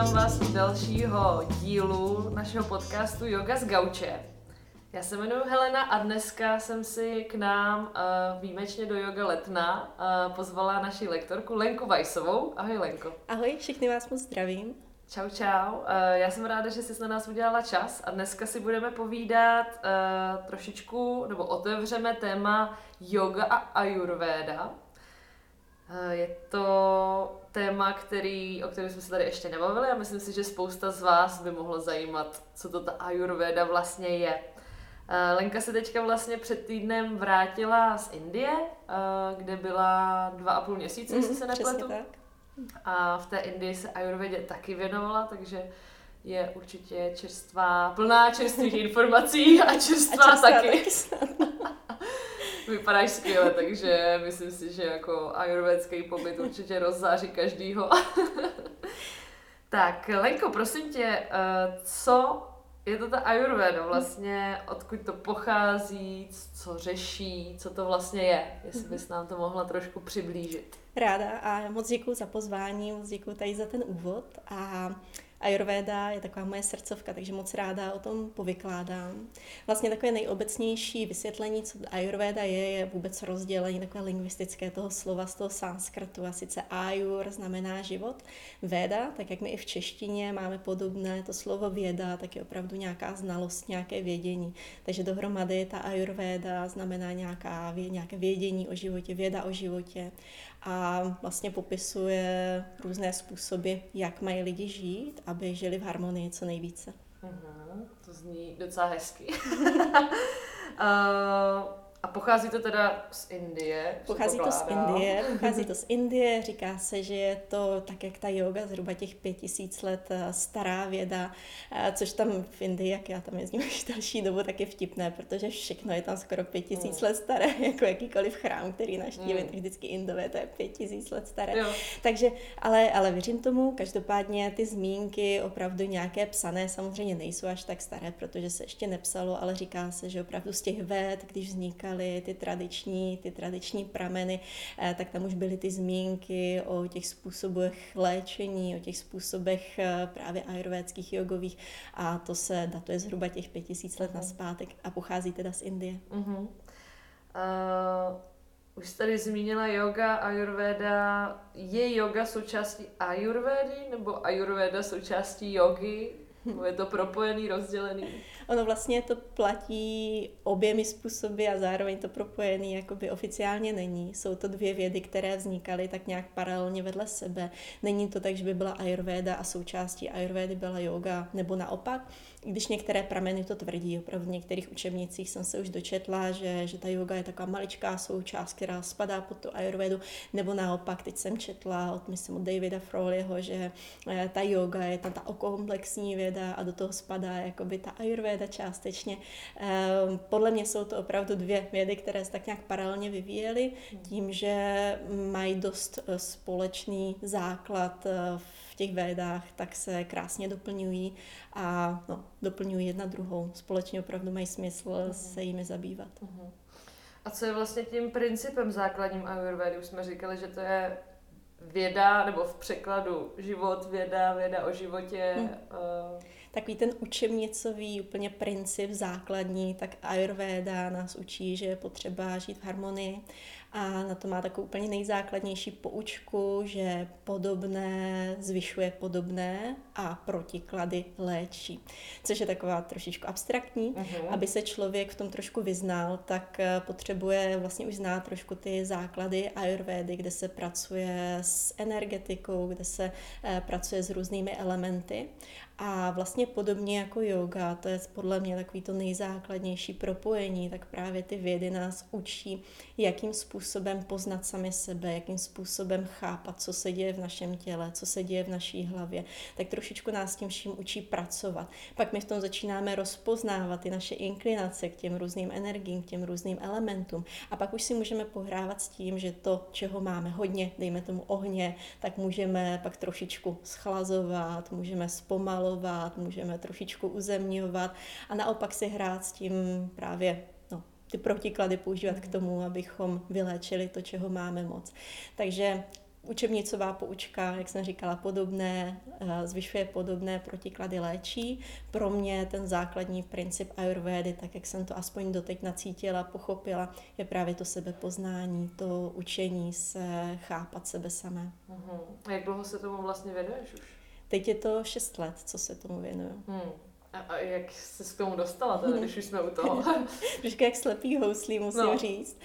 vítám vás u dalšího dílu našeho podcastu Yoga z Gauče. Já se jmenuji Helena a dneska jsem si k nám uh, výjimečně do Yoga Letna uh, pozvala naši lektorku Lenku Vajsovou. Ahoj Lenko. Ahoj, všichni vás moc zdravím. Čau, čau. Uh, já jsem ráda, že jsi na nás udělala čas a dneska si budeme povídat uh, trošičku, nebo otevřeme téma yoga a ayurveda. Je to téma, který, o kterém jsme se tady ještě nebavili a myslím si, že spousta z vás by mohlo zajímat, co to ta ayurveda vlastně je. Uh, Lenka se teďka vlastně před týdnem vrátila z Indie, uh, kde byla dva a půl měsíce, mm, jestli se nepletu. tak. A v té Indii se ayurvedě taky věnovala, takže je určitě čerstvá, plná čerstvých informací a čerstvá, A čerstvá taky. taky. Vypadáš skvěle, takže myslím si, že jako ayurvedský pobyt určitě rozzáří každýho. tak, Lenko, prosím tě, eh, co je to ta ayurveda vlastně, odkud to pochází, co řeší, co to vlastně je, jestli bys nám to mohla trošku přiblížit. Ráda a moc děkuji za pozvání, moc děkuji tady za ten úvod a Ayurveda je taková moje srdcovka, takže moc ráda o tom povykládám. Vlastně takové nejobecnější vysvětlení, co Ayurveda je, je vůbec rozdělení takové lingvistické toho slova z toho sanskrtu. A sice Ayur znamená život, Veda, tak jak my i v češtině máme podobné to slovo věda, tak je opravdu nějaká znalost, nějaké vědění. Takže dohromady ta Ayurveda znamená nějaká, nějaké vědění o životě, věda o životě a vlastně popisuje různé způsoby, jak mají lidi žít, aby žili v harmonii co nejvíce. Mhm, to zní docela hezky. uh, a pochází to teda z Indie? Pochází to z. Indie, pochází to z Indie, říká se, že je to tak, jak ta yoga, zhruba těch pět tisíc let eh, stará věda, eh, což tam v Indii, jak já tam jezdím už další dobu, tak je vtipné, protože všechno je tam skoro pět tisíc Mm. let staré, jako jakýkoliv chrám, který navštívím, Mm. vždycky Indové, to je pět tisíc let staré. Jo. Takže, ale, ale věřím tomu, každopádně ty zmínky opravdu nějaké psané samozřejmě nejsou až tak staré, protože se ještě nepsalo, ale říká se, že opravdu z těch ved, když vznikaly ty tradiční, ty tradiční prameny, eh, tak tam už byly ty zmínky o těch způsobech léčení, o těch způsobech eh, právě ayurvédských jogových a to se datuje zhruba těch pět tisíc let Mhm. naspátek a pochází teda z Indie. Uh-huh. Uh, už jsi tady zmínila yoga, ayurveda. Je yoga součástí ayurvedy nebo ayurveda součástí jogy? Je to propojený, rozdělený? Ono vlastně to platí oběmi způsoby a zároveň to propojený jakoby oficiálně není. Jsou to dvě vědy, které vznikaly tak nějak paralelně vedle sebe. Není to tak, že by byla ayurveda a součástí ayurvedy byla yoga, nebo naopak. Když některé prameny to tvrdí, opravdu v některých učebnicích jsem se už dočetla, že, že ta yoga je taková maličká součást, která spadá pod tu ayurvedu, nebo naopak, teď jsem četla od, myslím, od Davida Froleyho, že eh, ta yoga je ta, ta komplexní věda a do toho spadá jakoby ta ayurveda částečně. Ehm, Podle mě jsou to opravdu dvě vědy, které se tak nějak paralelně vyvíjely, tím, že mají dost eh, společný základ eh, v těch védách, tak se krásně doplňují a no, doplňují jedna druhou. Společně opravdu mají smysl se jimi zabývat. Uh-huh. A co je vlastně tím principem základním ayurvedy? Už jsme říkali, že to je věda, nebo v překladu život, věda, věda o životě. Hmm. Uh, Takový ten učebnicový úplně princip základní, tak Ayurveda nás učí, že je potřeba žít v harmonii a na to má takovou úplně nejzákladnější poučku, že podobné zvyšuje podobné a protiklady léčí. Což je taková trošičku abstraktní, uh-huh. aby se člověk v tom trošku vyznal, tak eh, potřebuje vlastně už znát trošku ty základy ayurvédy, kde se pracuje s energetikou, kde se eh, pracuje s různými elementy. A vlastně podobně jako yoga, to je podle mě takový to nejzákladnější propojení, tak právě ty vědy nás učí, jakým způsobem poznat sami sebe, jakým způsobem chápat, co se děje v našem těle, co se děje v naší hlavě. Tak trošičku nás tím vším učí pracovat. Pak my v tom začínáme rozpoznávat ty naše inklinace k těm různým energiím, k těm různým elementům. A pak už si můžeme pohrávat s tím, že to, čeho máme hodně, dejme tomu ohně, tak můžeme pak trošičku schlazovat, můžeme zpomalovat, můžeme trošičku uzemňovat a naopak si hrát s tím právě no, ty protiklady používat k tomu, abychom vyléčili to, čeho máme moc. Takže učebnicová poučka, jak jsem říkala, podobné, eh, zvyšuje podobné protiklady léčí. Pro mě ten základní princip ayurvédy, tak jak jsem to aspoň doteď nacítila, pochopila, je právě to sebepoznání, to učení se, chápat sebe samé. Uh-huh. A jak dlouho se tomu vlastně věnuješ už? Teď je to 6 let, co se tomu věnuju. Hmm. A, a jak jsi k tomu dostala, teda, když už jsme u toho? Trošku jak slepý houslí, musím no. říct.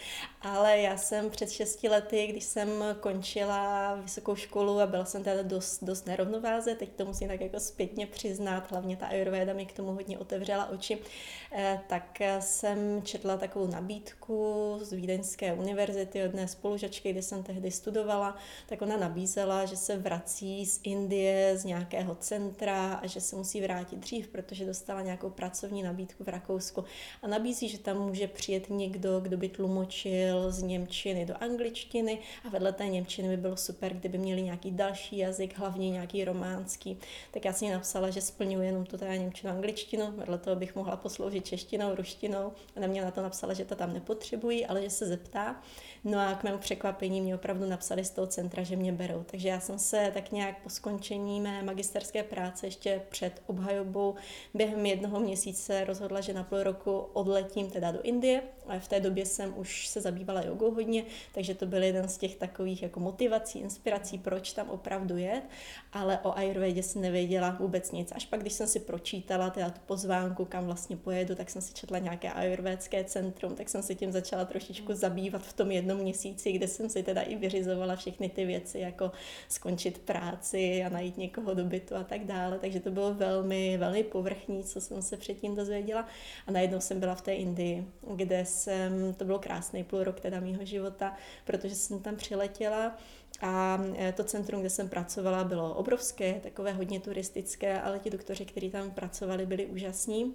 Ale já jsem před šesti lety, když jsem končila vysokou školu a byla jsem teda dost, dost nerovnováze, teď to musím tak jako zpětně přiznat, hlavně ta Ayurveda mi k tomu hodně otevřela oči, eh, tak jsem četla takovou nabídku z Vídeňské univerzity od jedné spolužačky, kde jsem tehdy studovala, tak ona nabízela, že se vrací z Indie, z nějakého centra a že se musí vrátit dřív, protože dostala nějakou pracovní nabídku v Rakousku. A nabízí, že tam může přijet někdo, kdo by tlumočil přeložil z Němčiny do angličtiny a vedle té Němčiny by bylo super, kdyby měli nějaký další jazyk, hlavně nějaký románský. Tak já si napsala, že splňuji jenom tu teda Němčinu angličtinu, vedle toho bych mohla posloužit češtinou, ruštinou a na mě na to napsala, že to tam nepotřebují, ale že se zeptá. No a k mému překvapení mě opravdu napsali z toho centra, že mě berou. Takže já jsem se tak nějak po skončení mé magisterské práce ještě před obhajobou během jednoho měsíce rozhodla, že na půl roku odletím teda do Indie. V té době jsem už se zabývala jogou hodně, takže to byl jeden z těch takových jako motivací, inspirací, proč tam opravdu jet. Ale o Ayurvedě jsem nevěděla vůbec nic. Až pak, když jsem si pročítala teda tu pozvánku, kam vlastně pojedu, tak jsem si četla nějaké ayurvédské centrum, tak jsem se tím začala trošičku zabývat v tom jednom jednom měsíci, kde jsem si teda i vyřizovala všechny ty věci, jako skončit práci a najít někoho do bytu a tak dále. Takže to bylo velmi, velmi povrchní, co jsem se předtím dozvěděla. A najednou jsem byla v té Indii, kde jsem, to bylo krásný půl rok teda mýho života, protože jsem tam přiletěla a e, to centrum, kde jsem pracovala, bylo obrovské, takové hodně turistické, ale ti doktoři, kteří tam pracovali, byli úžasní.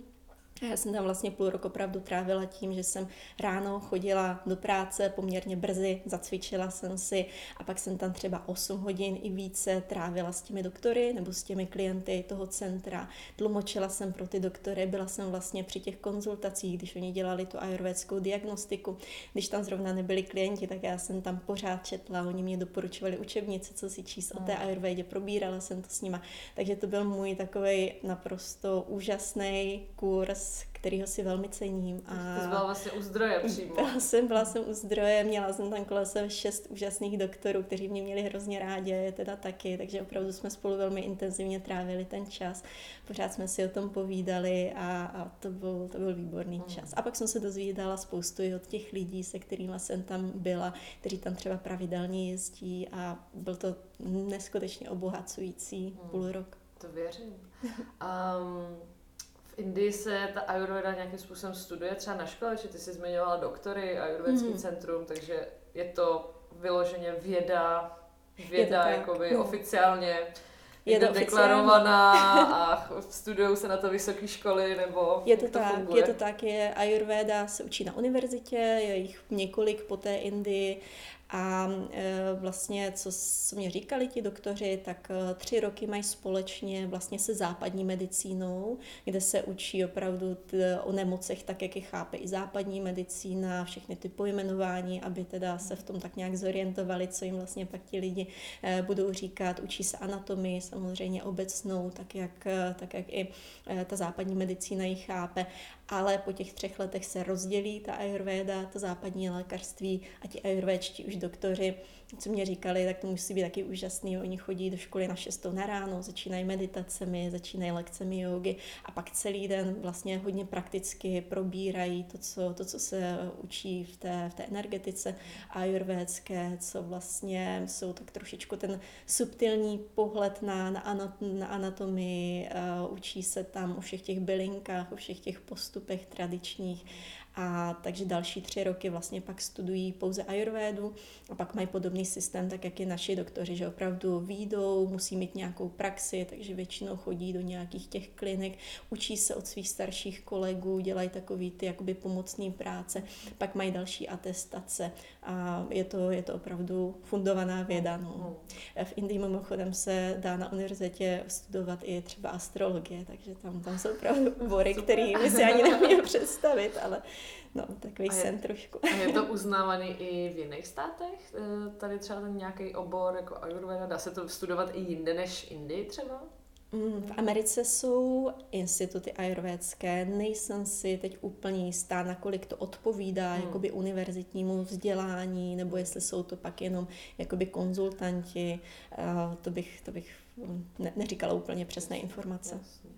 Já jsem tam vlastně půl roku opravdu trávila tím, že jsem ráno chodila do práce poměrně brzy, zacvičila jsem si a pak jsem tam třeba 8 hodin i více trávila s těmi doktory nebo s těmi klienty toho centra. Tlumočila jsem pro ty doktory, byla jsem vlastně při těch konzultacích, když oni dělali tu ayurvédskou diagnostiku. Když tam zrovna nebyli klienti, tak já jsem tam pořád četla, oni mě doporučovali učebnice, co si číst o té hmm. ayurvédě, probírala jsem to s nima. Takže to byl můj takový naprosto úžasný kurz kterýho si velmi cením. A Ty byla vlastně u zdroje přímo. Byla jsem, byla jsem u zdroje, měla jsem tam kolem sebe šest úžasných doktorů, kteří mě měli hrozně rádi, je teda taky, takže opravdu jsme spolu velmi intenzivně trávili ten čas. Pořád jsme si o tom povídali a, a to, byl, to byl výborný hmm. čas. A pak jsem se dozvídala spoustu i od těch lidí, se kterými jsem tam byla, kteří tam třeba pravidelně jezdí a byl to neskutečně obohacující hmm. půl rok. To věřím. Um, Indii se ta ayurveda nějakým způsobem studuje třeba na škole, že ty jsi zmiňovala doktory, ayurvedský mm. centrum, takže je to vyloženě věda, věda jakoby no. oficiálně je to deklarovaná a studují se na to vysoké školy, nebo je to, to tak, funguje? Je to tak, je Ayurveda se učí na univerzitě, je jich několik po té Indii a e, vlastně, co, mě říkali ti doktoři, tak e, tři roky mají společně vlastně se západní medicínou, kde se učí opravdu o nemocech tak, jak je chápe i západní medicína, všechny ty pojmenování, aby teda se v tom tak nějak zorientovali, co jim vlastně pak ti lidi e, budou říkat. Učí se anatomii samozřejmě obecnou, tak jak, tak jak i ta západní medicína ji chápe ale po těch třech letech se rozdělí ta ayurveda, to západní lékařství a ti ayurvéčtí už doktoři co mě říkali, tak to musí být taky úžasný. Oni chodí do školy na 6 na ráno, začínají meditacemi, začínají lekcemi jogy a pak celý den vlastně hodně prakticky probírají to, co, to, co se učí v té, v té energetice ajurvédské, co vlastně jsou tak trošičku ten subtilní pohled na, na, na anatomii, uh, učí se tam o všech těch bylinkách, o všech těch postupech tradičních a takže další tři roky vlastně pak studují pouze ayurvédu a pak mají podobný systém, tak jak i naši doktoři, že opravdu výjdou, musí mít nějakou praxi, takže většinou chodí do nějakých těch klinik, učí se od svých starších kolegů, dělají takový ty jakoby pomocné práce, pak mají další atestace a je to, je to opravdu fundovaná věda. No. V Indii mimochodem se dá na univerzitě studovat i třeba astrologie, takže tam, tam jsou opravdu obory, které my si ani nemůžeme představit, ale No, takový je, sen trošku. A je to uznávaný i v jiných státech? Eh, tady třeba ten nějaký obor jako Ayurveda, dá se to studovat i jinde než Indii třeba? Mm, v Americe jsou instituty ajurvédské, nejsem si teď úplně jistá, nakolik to odpovídá hmm. jakoby univerzitnímu vzdělání, nebo jestli jsou to pak jenom jakoby konzultanti, uh, to bych, to bych ne, neříkala úplně přesné informace. Jasně.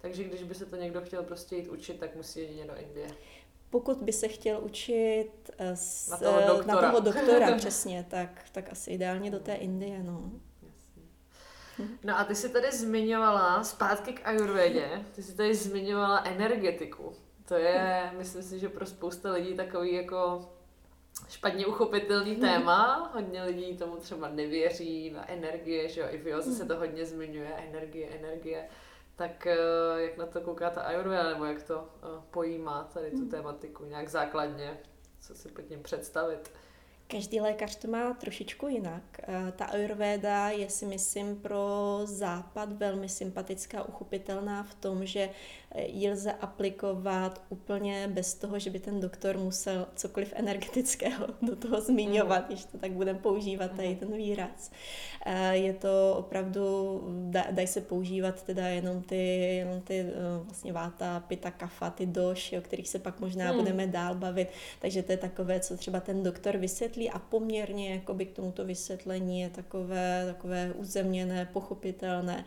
Takže když by se to někdo chtěl prostě jít učit, tak musí jít do Indie. Pokud by se chtěl učit s, na, toho doktora. na toho doktora, přesně, tak, tak asi ideálně do té Indie, no. No a ty jsi tady zmiňovala, zpátky k Ayurvedě, ty jsi tady zmiňovala energetiku. To je, myslím si, že pro spousta lidí takový jako špatně uchopitelný hmm. téma. Hodně lidí tomu třeba nevěří na energie, že jo, i v Joze se to hodně zmiňuje, energie, energie. Tak eh, jak na to kouká ta Ayurveda, nebo jak to eh, pojímá tady tu hmm. tématiku nějak základně, co si pod tím představit? Každý lékař to má trošičku jinak. Eh, ta ayurvéda je si myslím pro západ velmi sympatická, uchopitelná v tom, že ji lze aplikovat úplně bez toho, že by ten doktor musel cokoliv energetického do toho zmiňovat, mm. když to tak budeme používat tady mhm. ten výraz. Je to opravdu, dají se používat teda jenom ty, jenom ty eh, vlastně váta, pita, kafa, ty doš, o kterých se pak možná mm. budeme dál bavit, takže to je takové, co třeba ten doktor vysvětlí a poměrně jakoby k tomuto vysvětlení je takové, takové uzemněné, pochopitelné.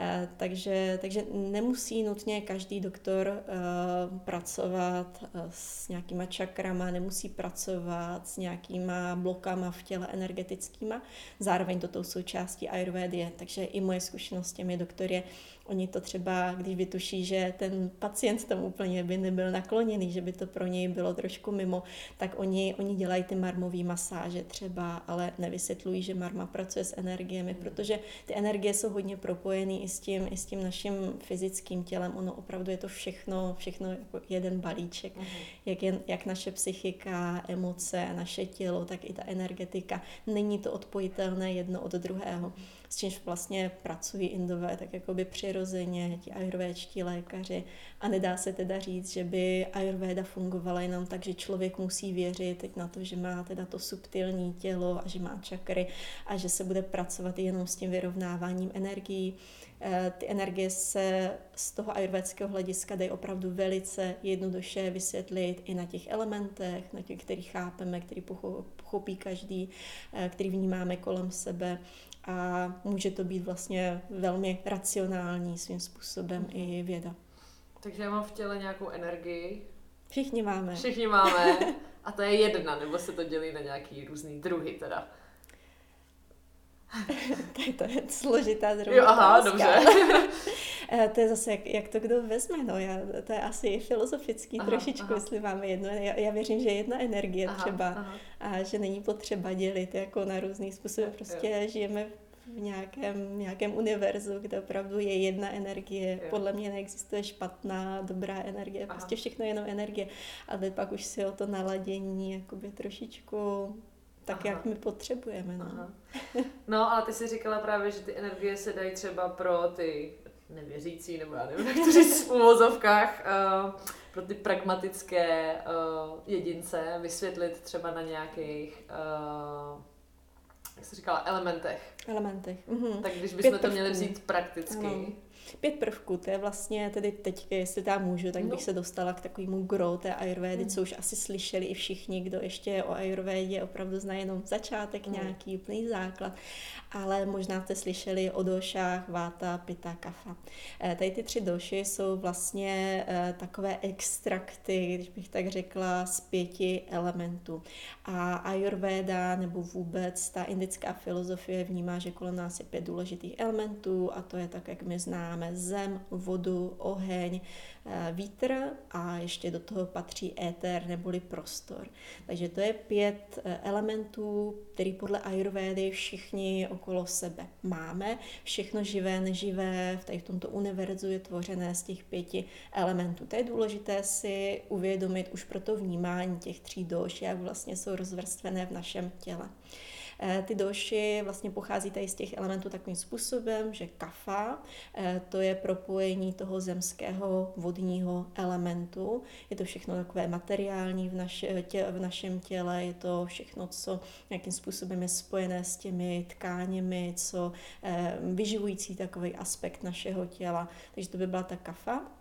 Eh, takže, takže nemusí nutně každý doktor uh, pracovat uh, s nějakýma čakrama, nemusí pracovat s nějakýma blokama v těle energetickýma. Zároveň to tou součástí Ayurvedy Takže i moje zkušenost s těmi doktory je, Oni to třeba, když vytuší, že ten pacient tam úplně by nebyl nakloněný, že by to pro něj bylo trošku mimo, tak oni, oni dělají ty marmové masáže třeba, ale nevysvětlují, že marma pracuje s energiemi, protože ty energie jsou hodně propojený i s tím, i s tím naším fyzickým tělem. Ono opravdu je to všechno, všechno jako jeden balíček. Mm. Jak, je, jak naše psychika, emoce, naše tělo, tak i ta energetika. Není to odpojitelné jedno od druhého. S čímž vlastně pracují indové tak jako by přirozeně, ti ajurvédští lékaři. A nedá se teda říct, že by ajurvéda fungovala jenom tak, že člověk musí věřit teď na to, že má teda to subtilní tělo a že má čakry a že se bude pracovat jenom s tím vyrovnáváním energií. Eh, ty energie se z toho ajurvédského hlediska dají opravdu velice jednoduše vysvětlit i na těch elementech, na těch, který chápeme, který pochopí každý, eh, který vnímáme kolem sebe a může to být vlastně velmi racionální svým způsobem mm. i věda. Takže já mám v těle nějakou energii. Všichni máme. Všichni máme. A to je jedna, nebo se to dělí na nějaký různý druhy teda? tak to je složitá zrovna Jo, aha, dobře. Eh, to je zase, jak, jak to kdo vezme, no, já, to je asi filozofický aha, trošičku, aha. jestli máme jedno, já, já věřím, že jedna energie aha, třeba aha. a že není potřeba dělit jako na různý způsoby, prostě jo. žijeme v nějakém, nějakém univerzu, kde opravdu je jedna energie. Jo. Podle mě neexistuje špatná, dobrá energie, Aha. prostě všechno je jenom energie. A teď pak už si o to naladění jakoby trošičku tak, Aha. jak my potřebujeme. No. Aha. no, ale ty jsi říkala právě, že ty energie se dají třeba pro ty nevěřící, nebo já nevím, jak to říct v úvozovkách, uh, pro ty pragmatické uh, jedince vysvětlit třeba na nějakých uh, jak jsi říkala, elementech. Elementech. Mhm. Tak když bychom to měli vzít prakticky. Ano. Pět prvků, to je vlastně tedy teď, jestli tam můžu, tak no. bych se dostala k takovému gro té ayurvédy, mm. co už asi slyšeli i všichni, kdo ještě o ayurvédě opravdu zná jenom začátek, mm. nějaký úplný základ ale možná jste slyšeli o došách váta, pita, kafa. Eh, tady ty tři doši jsou vlastně eh, takové extrakty, když bych tak řekla, z pěti elementů. A ayurveda nebo vůbec ta indická filozofie vnímá, že kolem nás je pět důležitých elementů a to je tak, jak my známe zem, vodu, oheň, Eh, vítr a ještě do toho patří éter neboli prostor. Takže to je pět eh, elementů, který podle Ayurvédy všichni okolo sebe máme. Všechno živé, neživé v, tady v tomto univerzu je tvořené z těch pěti elementů. To je důležité si uvědomit už pro to vnímání těch tří doš, jak vlastně jsou rozvrstvené v našem těle. Eh, ty doši vlastně pochází tady z těch elementů takovým způsobem, že kafa, eh, to je propojení toho zemského vodního elementu. Je to všechno takové materiální v, naše, tě, v našem těle, je to všechno, co nějakým způsobem je spojené s těmi tkáněmi, co vyživující takový aspekt našeho těla. Takže to by byla ta kafa.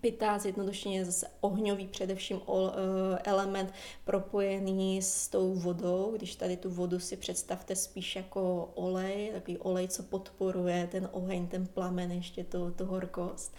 Pitá zjednodušeně zase ohňový především eh, element propojený s tou vodou, když tady tu vodu si představte spíš jako olej, takový olej, co podporuje ten oheň, ten plamen, ještě tu, tu horkost.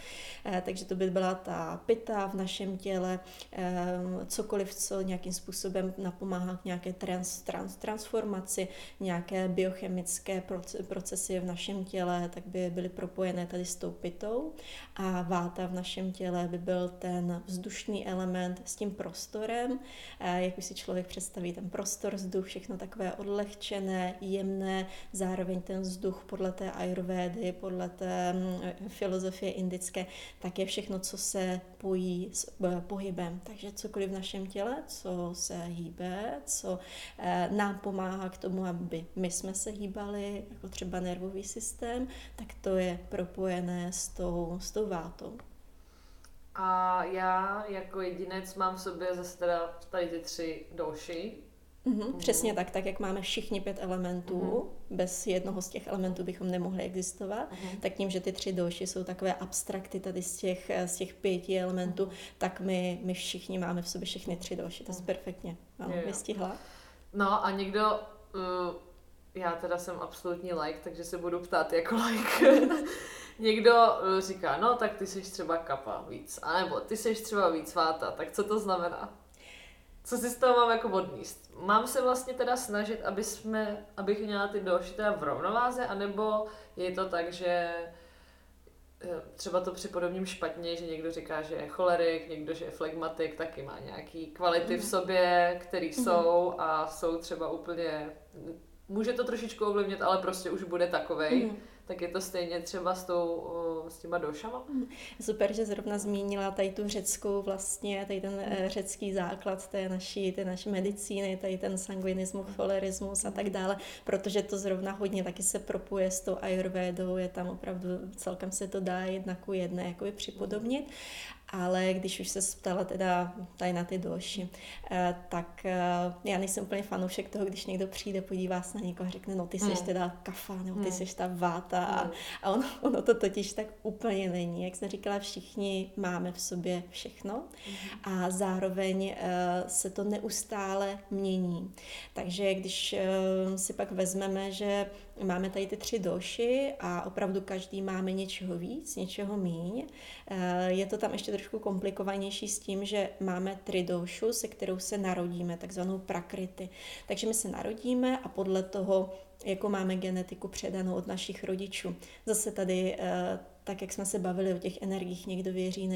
Eh, takže to by byla ta pita v našem těle, eh, cokoliv, co nějakým způsobem napomáhá k nějaké trans, trans, transformaci, nějaké biochemické procesy v našem těle, tak by byly propojené tady s tou pitou a váta v našem těle by byl ten vzdušný element s tím prostorem, jak už si člověk představí ten prostor, vzduch, všechno takové odlehčené, jemné, zároveň ten vzduch podle té ayurvédy, podle té mm, filozofie indické, tak je všechno, co se pojí s eh, pohybem. Takže cokoliv v našem těle, co se hýbe, co eh, nám pomáhá k tomu, aby my jsme se hýbali, jako třeba nervový systém, tak to je propojené s tou, s tou vátou. A já jako jedinec mám v sobě zase teda tady ty tři doši. Mm-hmm, mm. Přesně tak, tak jak máme všichni pět elementů, mm. bez jednoho z těch elementů bychom nemohli existovat, mm. tak tím, že ty tři doši jsou takové abstrakty tady z těch, z těch pěti elementů, mm. tak my, my všichni máme v sobě všechny tři doši, to je mm. perfektně no, vystihla. No a někdo, uh, já teda jsem absolutní like, takže se budu ptát jako like. někdo eh, říká, no tak ty jsi třeba kapa víc, anebo ty jsi třeba víc váta, tak co to znamená? Co si z toho mám jako odníst? Mám se vlastně teda snažit, aby jsme, abych měla ty doši teda v rovnováze, anebo je to tak, že eh, třeba to připodobním špatně, že někdo říká, že je cholerik, někdo, že je flegmatik, taky má nějaký kvality v mhm. sobě, které mhm. jsou a jsou třeba úplně, může to trošičku ovlivnit, ale prostě už bude takovej. Mm tak je to stejně třeba s, tou, s těma došama. Mm. Super, že zrovna zmínila tady tu řeckou vlastně, tady ten mm. řecký základ té naší, té naší medicíny, tady ten sanguinismus, cholerismus a tak dále, protože to zrovna hodně taky se propuje s tou ayurvédou, je tam opravdu celkem se to dá jedna ku jedné jakoby připodobnit ale když už se ptala teda tady na ty doši, eh, tak eh, já nejsem úplně fanoušek toho, když někdo přijde, podívá se na někoho a řekne, no ty jsi hmm. teda kafa, nebo ty hmm. jsi ta váta a, hmm. a ono, ono to totiž tak úplně není. Jak jsem říkala, všichni máme v sobě všechno a zároveň eh, se to neustále mění. Takže když si pak vezmeme, že máme tady ty tři doši a opravdu každý máme něčeho víc, něčeho míň, je to tam ještě trošku komplikovanější s tím, že máme tridoušu, se kterou se narodíme, takzvanou prakrity. Takže my se narodíme a podle toho, jako máme genetiku předanou od našich rodičů. Zase tady eh, tak jak jsme se bavili o těch energiích, někdo věří,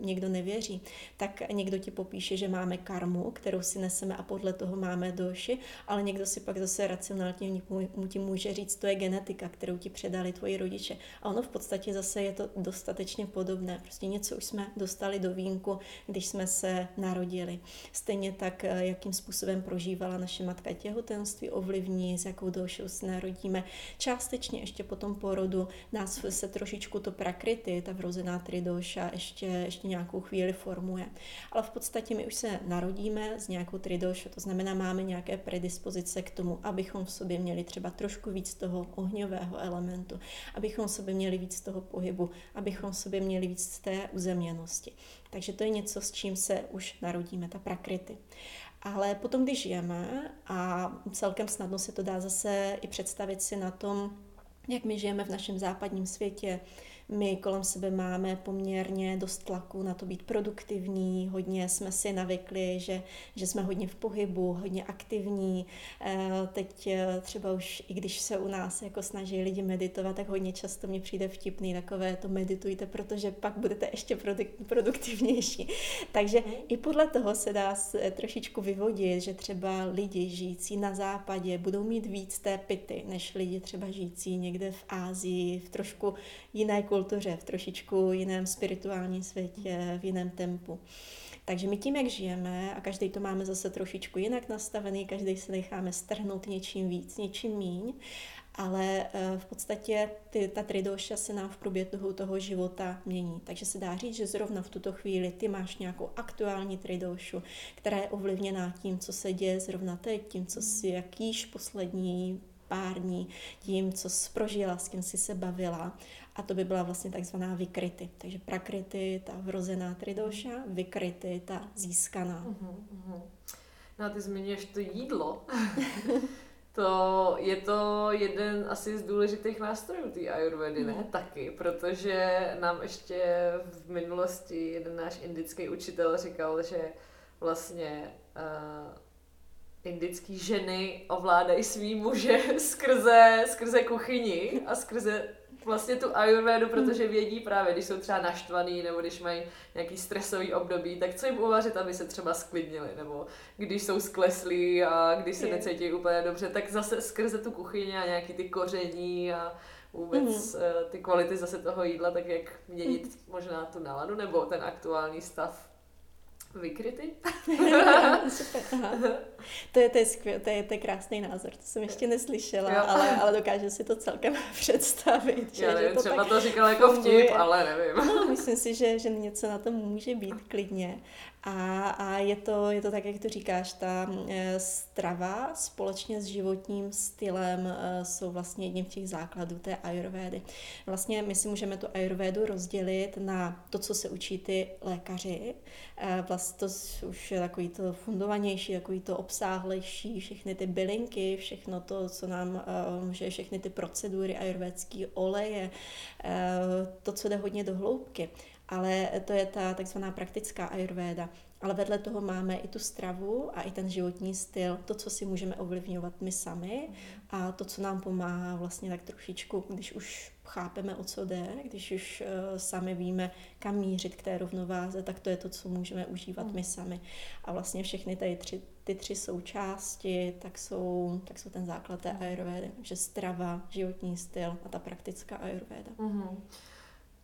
někdo nevěří, tak někdo ti popíše, že máme karmu, kterou si neseme a podle toho máme doši, ale někdo si pak zase racionálně mu ti může říct, to je genetika, kterou ti předali tvoji rodiče. A ono v podstatě zase je to dostatečně podobné. Prostě něco už jsme dostali do vínku, když jsme se narodili. Stejně tak, eh, jakým způsobem prožívala naše matka těhotenství, ovlivní, s jakou došou se narodíme. Částečně ještě po tom porodu nás se trošičku to prakrity, ta vrozená tridoša, ještě, ještě nějakou chvíli formuje. Ale v podstatě my už se narodíme s nějakou tridošu, to znamená, máme nějaké predispozice k tomu, abychom v sobě měli třeba trošku víc toho ohňového elementu, abychom v sobě měli víc toho pohybu, abychom v sobě měli víc té uzemněnosti. Takže to je něco, s čím se už narodíme, ta prakrity. Ale potom, když žijeme, a celkem snadno se to dá zase i představit si na tom, jak my žijeme v našem západním světě, my kolem sebe máme poměrně dost tlaku na to být produktivní, hodně jsme si navykli, že, že jsme hodně v pohybu, hodně aktivní. Eh, teď eh, třeba už, i když se u nás jako snaží lidi meditovat, tak hodně často mi přijde vtipný takové to meditujte, protože pak budete ještě produktivnější. Takže i podle toho se dá trošičku vyvodit, že třeba lidi žijící na západě budou mít víc té pity, než lidi třeba žijící někde v Ázii, v trošku jiné kultuře, v trošičku jiném spirituálním světě, v jiném tempu. Takže my tím, jak žijeme, a každý to máme zase trošičku jinak nastavený, každý se necháme strhnout něčím víc, něčím míň, ale eh, v podstatě ty, ta tridoša se nám v průběhu toho života mění. Takže se dá říct, že zrovna v tuto chvíli ty máš nějakou aktuální tridošu, která je ovlivněná tím, co se děje zrovna teď, tím, co si jakýž poslední pár dní, tím, co jsi prožila, s kým jsi se bavila. A to by byla vlastně takzvaná vykryty. Takže prakrity, ta vrozená tridoša, vykryty, ta získaná. Uh-huh, uh-huh. No a ty zmiňuješ to jídlo. to je to jeden asi z důležitých nástrojů té ayurvedy, ne? Mm. Taky, protože nám ještě v minulosti jeden náš indický učitel říkal, že vlastně uh, indický ženy ovládají svý muže skrze, skrze kuchyni a skrze vlastně tu ayurvedu, protože vědí právě, když jsou třeba naštvaný nebo když mají nějaký stresový období, tak co jim uvařit, aby se třeba sklidnili, nebo když jsou skleslí a když se necítí úplně dobře, tak zase skrze tu kuchyni a nějaký ty koření a vůbec mm. ty kvality zase toho jídla, tak jak měnit mm. možná tu náladu nebo ten aktuální stav vykryty. Super, aha. To je, to, je skvěl, to, je, to je krásný názor, to jsem ještě neslyšela, ale, ale dokážu si to celkem představit. Že, Já nevím, že to třeba to říkal jako funguje. vtip, ale nevím. No, myslím si, že, že něco na tom může být klidně. A, a je, to, je to tak, jak to říkáš, ta e, strava společně s životním stylem e, jsou vlastně jedním těch základů té ayurvédy. Vlastně my si můžeme tu ayurvédu rozdělit na to, co se učí ty lékaři. Vlastně to už je takový to fundovanější, takový to obsáhlejší, všechny ty bylinky, všechno to, co nám může, všechny ty procedury ayurvédské oleje, to, co jde hodně do hloubky ale to je ta takzvaná praktická ayurvéda. Ale vedle toho máme i tu stravu a i ten životní styl, to, co si můžeme ovlivňovat my sami a to, co nám pomáhá vlastně tak trošičku, když už chápeme, o co jde, když už uh, sami víme, kam mířit k té rovnováze, tak to je to, co můžeme užívat mm. my sami. A vlastně všechny tady tři, ty tři součásti, tak jsou, tak jsou ten základ té ayurvédy, že strava, životní styl a ta praktická ayurvéda. Mm-hmm.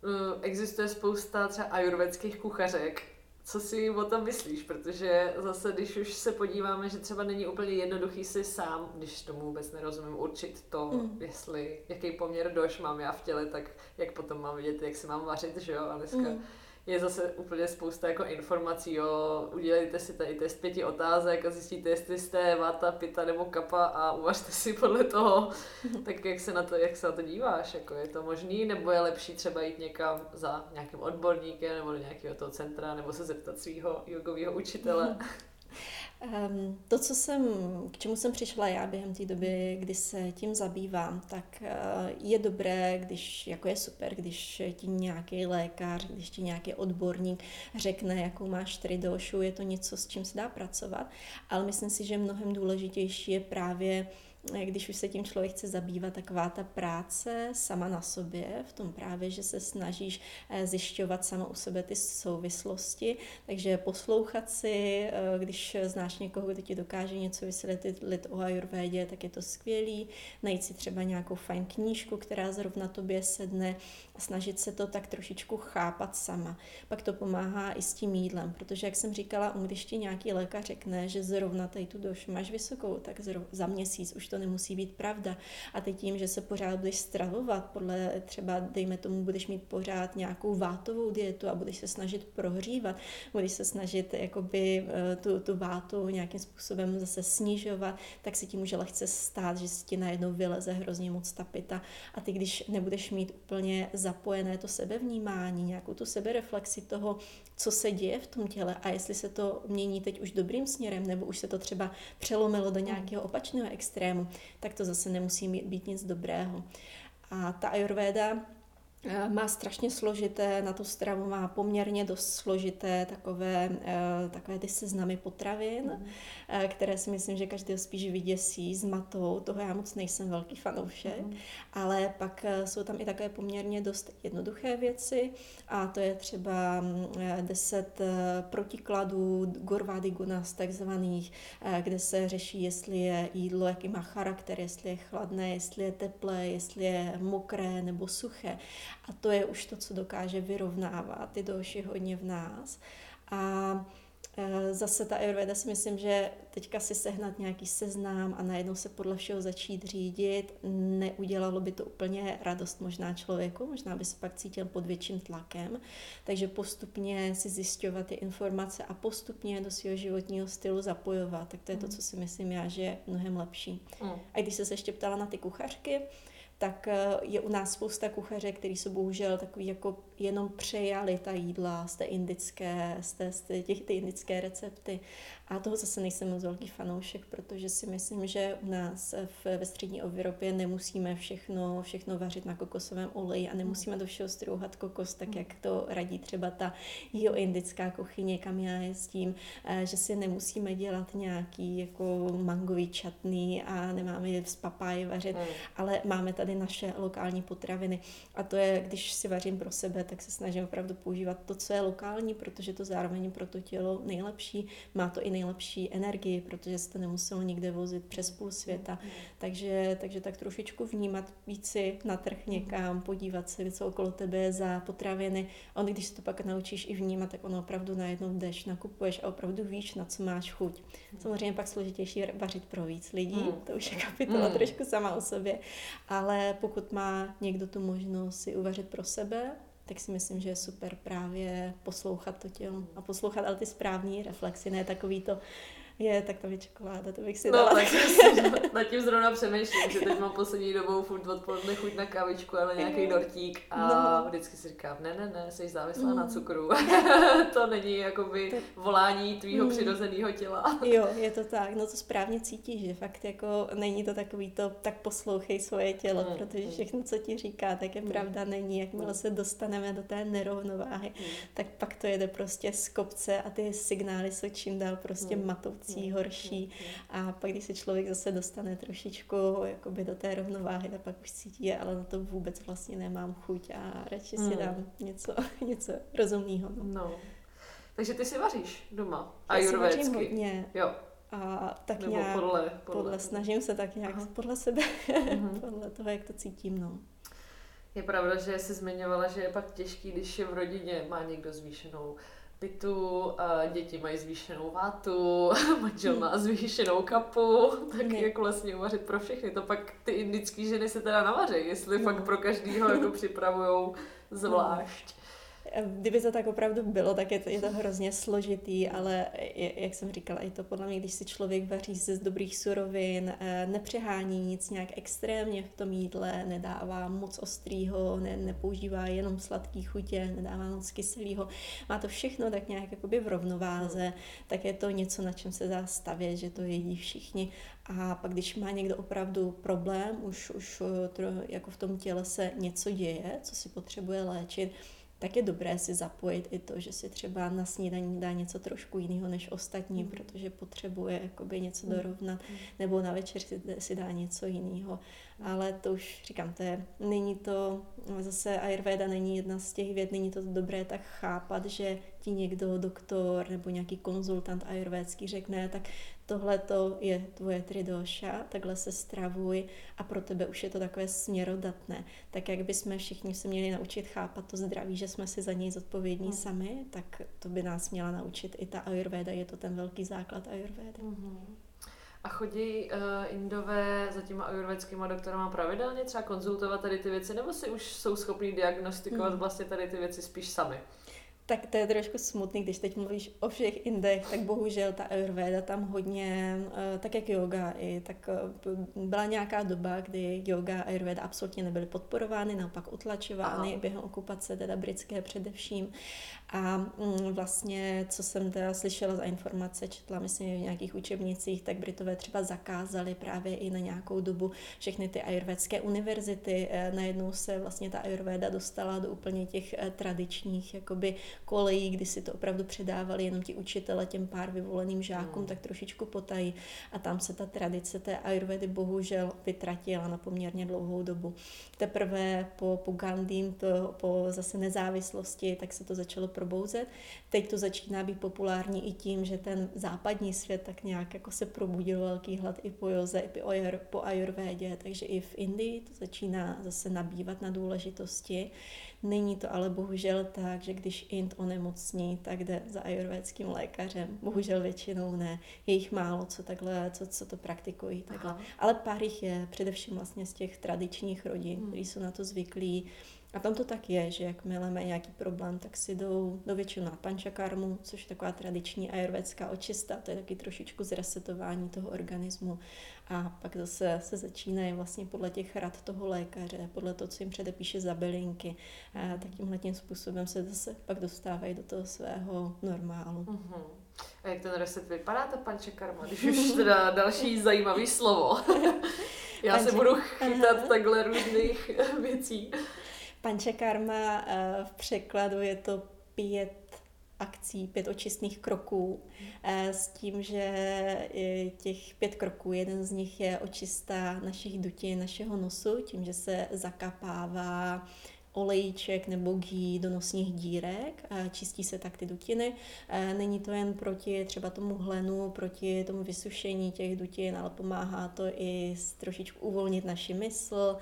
Eh, existuje spousta třeba ajurvedských kuchařek. Co si o tom myslíš? Protože zase, když už se podíváme, že třeba není úplně jednoduchý si sám, když tomu vůbec nerozumím, určit to, mm. jestli, jaký poměr doš mám já v těle, tak jak potom mám vidět, jak si mám vařit, že jo? A dneska mm je zase úplně spousta jako informací, jo, udělejte si tady test pěti otázek a zjistíte, jestli jste vata, pita nebo kapa a uvažte si podle toho, tak jak se na to, jak se na to díváš, jako je to možný, nebo je lepší třeba jít někam za nějakým odborníkem nebo do nějakého toho centra, nebo se zeptat svého jogového učitele. to, co jsem, k čemu jsem přišla já během té doby, kdy se tím zabývám, tak uh, je dobré, když, jako je super, když ti nějaký lékař, když ti nějaký odborník řekne, jakou máš tridošu, je to něco, s čím se dá pracovat, ale myslím si, že mnohem důležitější je právě když už se tím člověk chce zabývat, taková ta práce sama na sobě, v tom právě, že se snažíš eh, zjišťovat sama u sebe ty souvislosti, takže poslouchat si, eh, když znáš někoho, kdo ti dokáže něco vysvětlit o ayurvédě, tak je to skvělý, najít si třeba nějakou fajn knížku, která zrovna tobě sedne a snažit se to tak trošičku chápat sama. Pak to pomáhá i s tím jídlem, protože jak jsem říkala, když ti nějaký lékař řekne, že zrovna tady tu došu máš vysokou, tak za měsíc už to nemusí být pravda. A teď tím, že se pořád budeš stravovat, podle třeba, dejme tomu, budeš mít pořád nějakou vátovou dietu a budeš se snažit prohřívat, budeš se snažit jakoby eh, tu, tu vátu nějakým způsobem zase snižovat, tak se ti může lehce stát, že si ti najednou vyleze hrozně moc ta pita. A ty, když nebudeš mít úplně zapojené to sebevnímání, nějakou tu sebereflexi toho, co se děje v tom těle a jestli se to mění teď už dobrým směrem, nebo už se to třeba přelomilo do nějakého opačného extrému, tak to zase nemusí být nic dobrého. A ta ayurveda má strašně složité, na tu stravu má poměrně dost složité takové, eh, takové ty seznamy potravin, mm. které si myslím, že každý spíš vyděsí, zmatou, toho já moc nejsem velký fanoušek, mm. ale pak jsou tam i takové poměrně dost jednoduché věci a to je třeba mm, deset protikladů Gorvady Gunas takzvaných, kde se řeší, jestli je jídlo, jaký má charakter, jestli je chladné, jestli je teplé, jestli je mokré nebo suché. A to je už to, co dokáže vyrovnávat ty doši hodně v nás. A Eh, zase ta Ayurveda si myslím, že teďka si sehnat nějaký seznám a najednou se podle všeho začít řídit, neudělalo by to úplně radost možná člověku, možná by se pak cítil pod větším tlakem, takže postupně si zjišťovat ty informace a postupně do svého životního stylu zapojovat, tak to je to, mm. co si myslím já, že je mnohem lepší. Mm. A když se ještě ptala na ty kuchařky, tak eh, je u nás spousta kuchaře, který jsou bohužel takový jako jenom přejali ta jídla z té indické, z, té, z těch ty indické recepty. A toho zase nejsem moc velký fanoušek, protože si myslím, že u nás v, ve střední Evropě nemusíme všechno, všechno vařit na kokosovém oleji a nemusíme do všeho strouhat kokos, tak jak to radí třeba ta jeho indická kuchyně, kam já jezdím, eh, že si nemusíme dělat nějaký jako mangový čatný a nemáme je z papáje vařit, mm. ale máme tady naše lokální potraviny. A to je, když si vařím pro sebe, tak se snažím opravdu používat to, co je lokální, protože to zároveň pro to tělo nejlepší. Má to i nejlepší energii, protože se to nemuselo nikde vozit přes půl světa. Takže, takže tak trošičku vnímat, víc si na trh někam, podívat se, co okolo tebe je za potraviny. A on, když se to pak naučíš i vnímat, tak ono opravdu najednou jdeš, nakupuješ a opravdu víš, na co máš chuť. Samozřejmě pak složitější vařit pro víc lidí, mm. to už je kapitola mm. trošku sama o sobě, ale pokud má někdo tu možnost si uvařit pro sebe, tak si myslím, že je super právě poslouchat to tělo a poslouchat ale ty správní reflexy, ne takový to, je, tak to je čokoláda, to bych si no, dala. Tak nad tím zrovna přemýšlím, že teď mám poslední dobou furt odpoledne chuť na kavičku, ale nějaký dortík a no. vždycky si říkám, ne, ne, ne, jsi závislá mm. na cukru. to není jakoby to... volání tvýho mm. přirozeného těla. jo, je to tak, no to správně cítíš, že fakt jako není to takový to, tak poslouchej svoje tělo, mm. protože mm. všechno, co ti říká, tak je mm. pravda není. Jakmile mm. se dostaneme do té nerovnováhy, mm. tak pak to jede prostě z kopce a ty signály jsou čím dál prostě mm. matoucí věcí horší a pak, když se člověk zase dostane trošičku jakoby do té rovnováhy, tak pak už cítí, ale na to vůbec vlastně nemám chuť a radši si hmm. dám něco, něco rozumného. No. no. Takže ty si vaříš doma? A Já si vařím hodně. Jo. A tak Nebo nějak, podle, podle. podle, snažím se tak nějak Aha. podle sebe, mm-hmm. podle toho, jak to cítím, no. Je pravda, že jsi zmiňovala, že je pak těžký, když je v rodině má někdo zvýšenou bytu, děti mají zvýšenou vátu, manžel má zvýšenou kapu, tak ne. jak vlastně uvařit pro všechny. To pak ty indické ženy se teda navaří, jestli no. fakt pro každýho jako připravujou zvlášť. Kdyby to tak opravdu bylo, tak je to, je to hrozně složitý, ale je, jak jsem říkala, je to podle mě, když si člověk vaří z dobrých surovin, eh, nepřehání nic nějak extrémně v tom jídle, nedává moc ostrýho, ne, nepoužívá jenom sladký chutě, nedává moc kyselýho, má to všechno tak nějak jakoby v rovnováze, tak je to něco, na čem se dá stavět, že to jedí všichni. A pak, když má někdo opravdu problém, už, už eh, jako v tom těle se něco děje, co si potřebuje léčit, tak je dobré si zapojit i to, že si třeba na snídaní dá něco trošku jiného než ostatní, mm. protože potřebuje jakoby něco mm. dorovnat, mm. nebo na večer si, si dá něco jiného. Ale to už říkám, to je, není to, zase Ayurveda není jedna z těch věd, není to dobré tak chápat, že ti někdo, doktor nebo nějaký konzultant ayurvédský řekne, tak tohle to je tvoje tridoša, takhle se stravuj a pro tebe už je to takové směrodatné. Tak jak bychom všichni se měli naučit chápat to zdraví, že jsme si za něj zodpovědní mm. sami, tak to by nás měla naučit i ta ayurveda, je to ten velký základ ayurvedy. Mm. A chodí uh, Indové za těma ajurvedskýma doktorama pravidelně třeba konzultovat tady ty věci, nebo si už jsou schopní diagnostikovat mm. vlastně tady ty věci spíš sami? Tak to je trošku smutný, když teď mluvíš o všech indech, tak bohužel ta Ayurveda tam hodně, eh, tak jak yoga i, tak eh, byla nějaká doba, kdy yoga a Ayurveda absolutně nebyly podporovány, naopak utlačovány Aha. během okupace, teda britské především. A mm, vlastně, co jsem teda slyšela za informace, četla myslím v nějakých učebnicích, tak Britové třeba zakázali právě i na nějakou dobu všechny ty ajurvédské univerzity. Eh, najednou se vlastně ta ajurvéda dostala do úplně těch tradičních jakoby kolejí, kdy si to opravdu předávali jenom ti učitele těm pár vyvoleným žákům, hmm. tak trošičku potají. A tam se ta tradice té ayurvedy bohužel vytratila na poměrně dlouhou dobu. Teprve po, po Gandhim, to, po zase nezávislosti, tak se to začalo probouzet. Teď to začíná být populární i tím, že ten západní svět tak nějak jako se probudil velký hlad i po joze, i po, ajur, po ajurvédě, takže i v Indii to začíná zase nabývat na důležitosti. Není to ale bohužel tak, že když Ind onemocní, tak jde za ajurvédským lékařem. Bohužel většinou ne. Je jich málo, co takhle, co, co to praktikují takhle. Aha. Ale pár jich je, především vlastně z těch tradičních rodin, hmm. kteří jsou na to zvyklí a tam to tak je, že jakmile mají nějaký problém, tak si jdou do většinou na pančakarmu, což je taková tradiční ajurvédská očista, to je taky trošičku zresetování toho organismu. A pak zase se začínají vlastně podle těch rad toho lékaře, podle toho, co jim předepíše za bylinky. A tak tímhle tím způsobem se zase pak dostávají do toho svého normálu. Uh-huh. A jak ten reset vypadá, ta pančakarma, když už teda další zajímavý slovo. Já Panče... se budu chytat takhle různých věcí. Pančakarma eh, v překladu je to pět akcí, pět očistných kroků, eh, s tím, že těch pět kroků, jeden z nich je očista našich dutin, našeho nosu, tím, že se zakapává olejček nebo gý do nosních dírek, a čistí se tak ty dutiny. Není to jen proti třeba tomu hlenu, proti tomu vysušení těch dutin, ale pomáhá to i trošičku uvolnit naši mysl,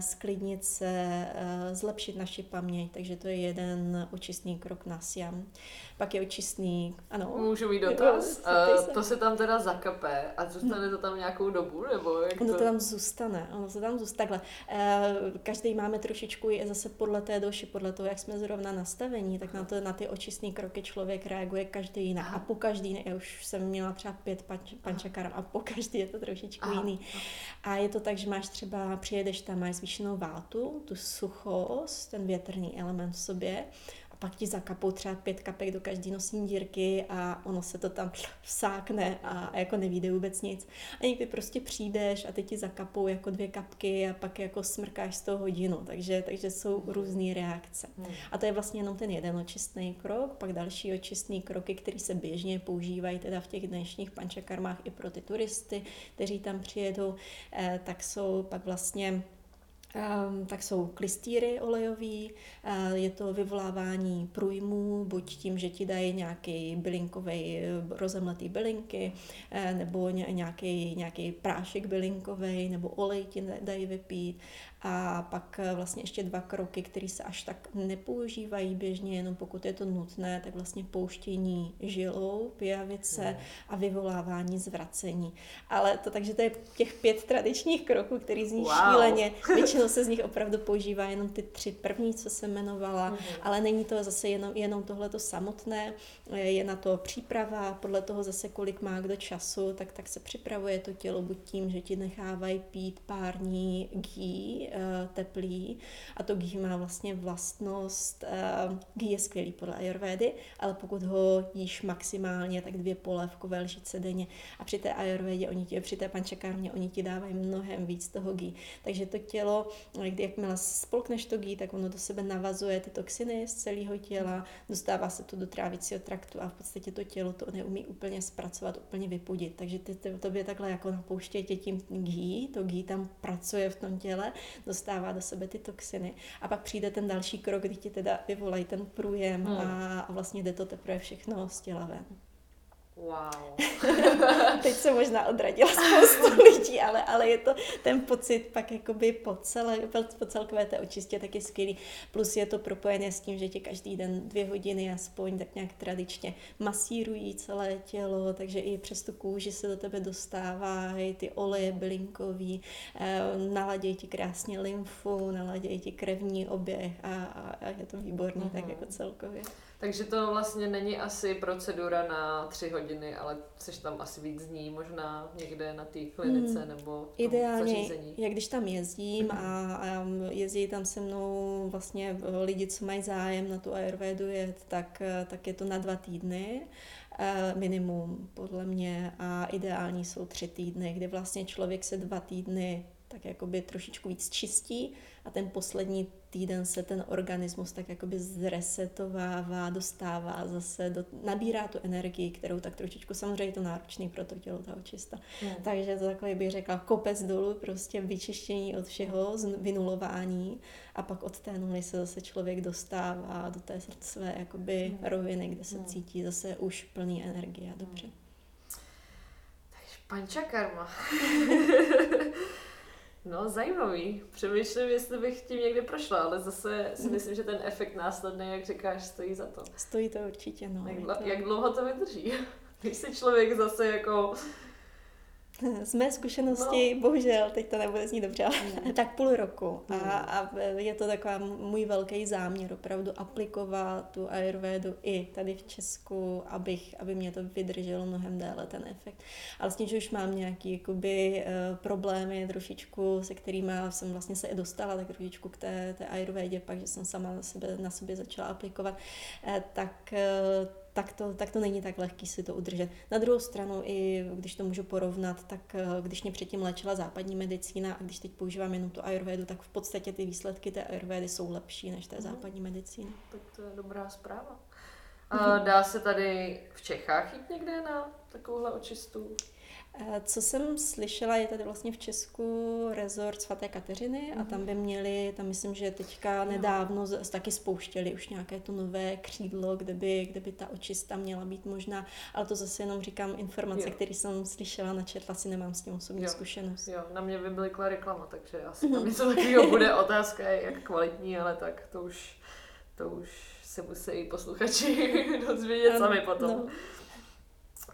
sklidnit se, zlepšit naši paměť, takže to je jeden očistný krok na siam. Pak je očistný, ano. Můžu mít dotaz? Uh, to se tam teda zakape a zůstane to tam nějakou dobu, nebo jak ono to? to tam zůstane, ono se tam zůstane. Takhle, uh, každý máme trošičku je zase podle té doši, podle toho, jak jsme zrovna nastavení, tak na, to, na ty očistné kroky člověk reaguje každý jinak. A po každý, já už jsem měla třeba pět panč, pančakarm a po každý je to trošičku Aha. jiný. A je to tak, že máš třeba, přijedeš tam, máš zvýšenou vátu, tu suchost, ten větrný element v sobě a pak ti zakapou třeba pět kapek do každé nosní dírky a ono se to tam vsákne a jako nevíde vůbec nic. A někdy prostě přijdeš a teď ti zakapou jako dvě kapky a pak jako smrkáš z toho hodinu, takže, takže jsou různé reakce. Hmm. A to je vlastně jenom ten jeden očistný krok, pak další očistný kroky, které se běžně používají teda v těch dnešních pančakarmách i pro ty turisty, kteří tam přijedou, eh, tak jsou pak vlastně tak jsou klistýry olejový, uh, je to vyvolávání průjmů, buď tím, že ti dají nějaký bylinkový, rozemletý bylinky, uh, nebo nějaký, nějaký prášek bylinkový, nebo olej ti dají vypít, a pak eh, vlastně ještě dva kroky, které se až tak nepoužívají běžně, jenom pokud je to nutné, tak vlastně pouštění žilou, pijavice hmm. a vyvolávání zvracení. Ale to takže to je těch pět tradičních kroků, který zní wow. šíleně. Většinou se z nich opravdu používá jenom ty tři první, co jsem jmenovala, hmm. ale není to zase jenom, jenom tohleto samotné, je na to příprava, podle toho zase kolik má kdo času, tak, tak se připravuje to tělo buď tím, že ti nechávají pít pární gí, uh, teplý a to ghee má vlastně vlastnost, uh, ghee je skvělý podle ayurvédy, ale pokud ho jíš maximálně, tak dvě polévkové lžice denně a při té ayurvédě, oni ti, při té pančakárně, oni ti dávají mnohem víc toho ghee. Takže to tělo, kdy jakmile spolkneš to ghee, tak ono do sebe navazuje ty toxiny z celého těla, dostává se to do trávicího traktu a v podstatě to tělo to neumí úplně zpracovat, úplně vypudit. Takže ty, ty tobě takhle jako napouštějte tím ghee, to ghee tam pracuje v tom těle, dostává do sebe ty toxiny. A pak přijde ten další krok, kdy ti teda vyvolají ten průjem hmm. a, a vlastně jde to teprve všechno z těla ven. Wow. Teď se možná odradila spoustu lidí, ale, ale je to ten pocit pak jakoby po, celé, po celkové té očistě taky skvělý. Plus je to propojené s tím, že tě každý den dvě hodiny aspoň tak nějak tradičně masírují celé tělo, takže i přes tu kůži se do tebe dostávají ty oleje bylinkový, eh, naladějí ti krásně lymfu, naladějí ti krevní oběh a, a, a je to výborný mm-hmm. tak mhm. jako celkově. Takže to vlastně není asi procedura na tři hodiny, ale jsi tam asi víc dní, možná někde na té klinice hmm. nebo Ideálně, zařízení. jak když tam jezdím a, a jezdí tam se mnou vlastně lidi, co mají zájem na tu ayurvedu jet, tak, tak je to na dva týdny eh, minimum podle mě a ideální jsou tři týdny, kdy vlastně člověk se dva týdny tak jakoby trošičku víc čistí a ten poslední týden se ten organismus tak jakoby zresetovává, dostává zase, do, nabírá tu energii, kterou tak trošičku, samozřejmě je to náročný pro to tělo, ta očista. Hmm. Takže to takový bych řekla kopec dolů, prostě vyčištění od všeho, vynulování a pak od té nuly se zase člověk dostává do té své jakoby hmm. roviny, kde se hmm. cítí zase už plný energie a dobře. Hmm. Panča karma. no, zajímavý. Přemýšlím, jestli bych tím někde prošla, ale zase si myslím, že ten efekt následný, jak říkáš, stojí za to. Stojí to určitě, no. Jak, jak dlouho to vydrží? Když si člověk zase jako z mé zkušenosti, no. bohužel, teď to nebude znít dobře, ale mm. tak půl roku. Mm. A, a je to taková můj velký záměr opravdu aplikovat tu ayurvedu i tady v Česku, abych, aby mě to vydrželo mnohem déle ten efekt. Ale vlastně, že už mám nějaký jakoby, uh, problémy trošičku, se kterými jsem vlastně se dostala tak trošičku k té, té ayurvedě, pak, že jsem sama na, sebe, na sobě začala aplikovat, uh, tak uh, tak to, tak to není tak lehký si to udržet. Na druhou stranu, i když to můžu porovnat, tak eh, když mě předtím léčila západní medicína a když teď používám jenom tu ayurvedu, tak v podstatě ty výsledky té ayurvedy jsou lepší než té mhm. západní medicíny. Tak to je dobrá zpráva. A dá se tady v Čechách jít někde na takovouhle očistu? Eh, co jsem slyšela, je tady vlastně v Česku rezort svaté Kateřiny a tam mhm. by měli, tam myslím, že teďka nedávno z, taky spouštěli už nějaké to nové křídlo, kde by, kde by ta očista měla být možná, ale to zase jenom říkám informace, které jsem slyšela, načetla si, nemám s tím osobní jo. zkušenost. Jo, na mě vyblikla reklama, takže asi tam něco takového bude. Otázka je, jak kvalitní, ale tak to už, to už se musí posluchači dozvědět sami potom. No.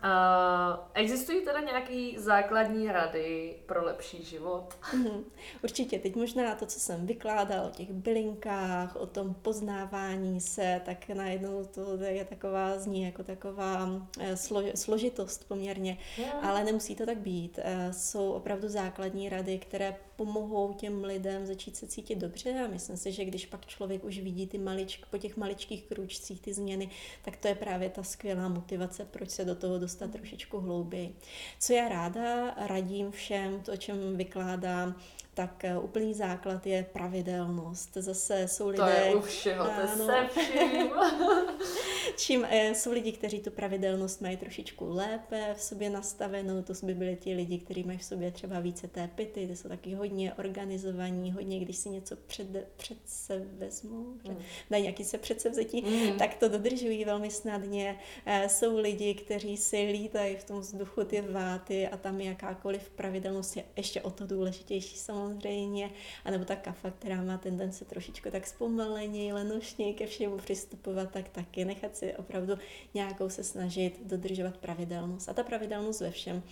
Uh, existují teda nějaké základní rady pro lepší život? Mm, určitě. Teď možná to, co jsem vykládala o těch bylinkách, o tom poznávání se, tak najednou to je taková, zní jako taková eh, složitost poměrně, yeah. ale nemusí to tak být. Eh, jsou opravdu základní rady, které pomohou těm lidem začít se cítit dobře a myslím si, že když pak člověk už vidí ty maličk, po těch maličkých kručcích ty změny, tak to je právě ta skvělá motivace, proč se do toho dostat trošičku hlouběji. Co já ráda radím všem, to, o čem vykládám, tak eh, úplný základ je pravidelnost. Zase jsou lidé... To je u všeho, to se vším. Čím eh, jsou lidi, kteří tu pravidelnost mají trošičku lépe v sobě nastavenou, to by byli ti lidi, kteří mají v sobě třeba více té pity, ty jsou taky hodně organizovaní, hodně, když si něco před, před se vezmou, mm. dají nějaký se předsevzetí, mm. tak to dodržují velmi snadně. Eh, jsou lidi, kteří si lítají v tom vzduchu ty váty a tam jakákoliv pravidelnost je ještě o to důležitější samozřejmě, anebo ta kafa, která má tendence trošičku tak zpomaleně, lenošně ke všemu přistupovat, tak taky nechat si opravdu nějakou se snažit dodržovat pravidelnost. A ta pravidelnost ve všem,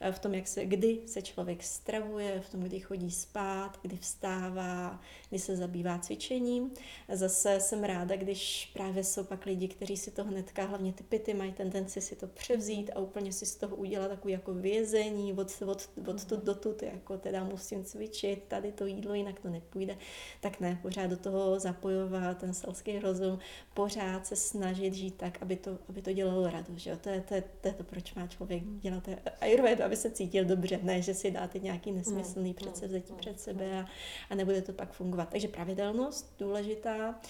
eh, v tom, jak se, kdy se člověk stravuje, v tom, kdy chodí spát, kdy vstává, kdy se zabývá cvičením. Zase jsem ráda, když právě jsou pak lidi, kteří si to hnedka, hlavně ty pity, mají tendenci si to převzít a úplně si z toho udělat takový jako vězení od, od, od tu do tu, jako teda musím cvičit, tady to jídlo, jinak to nepůjde. Tak ne, pořád do toho zapojovat ten selský rozum, pořád se snažit žít tak, aby to, aby to dělalo radost. Že? To, je, to, je, to je to, proč má člověk dělat ayurvedu, aby se cítil dobře, ne, že si dáte nějaký nesmyslný mm, předsevzetí mm, před sebe a, a nebude to pak fungovat. Takže pravidelnost důležitá.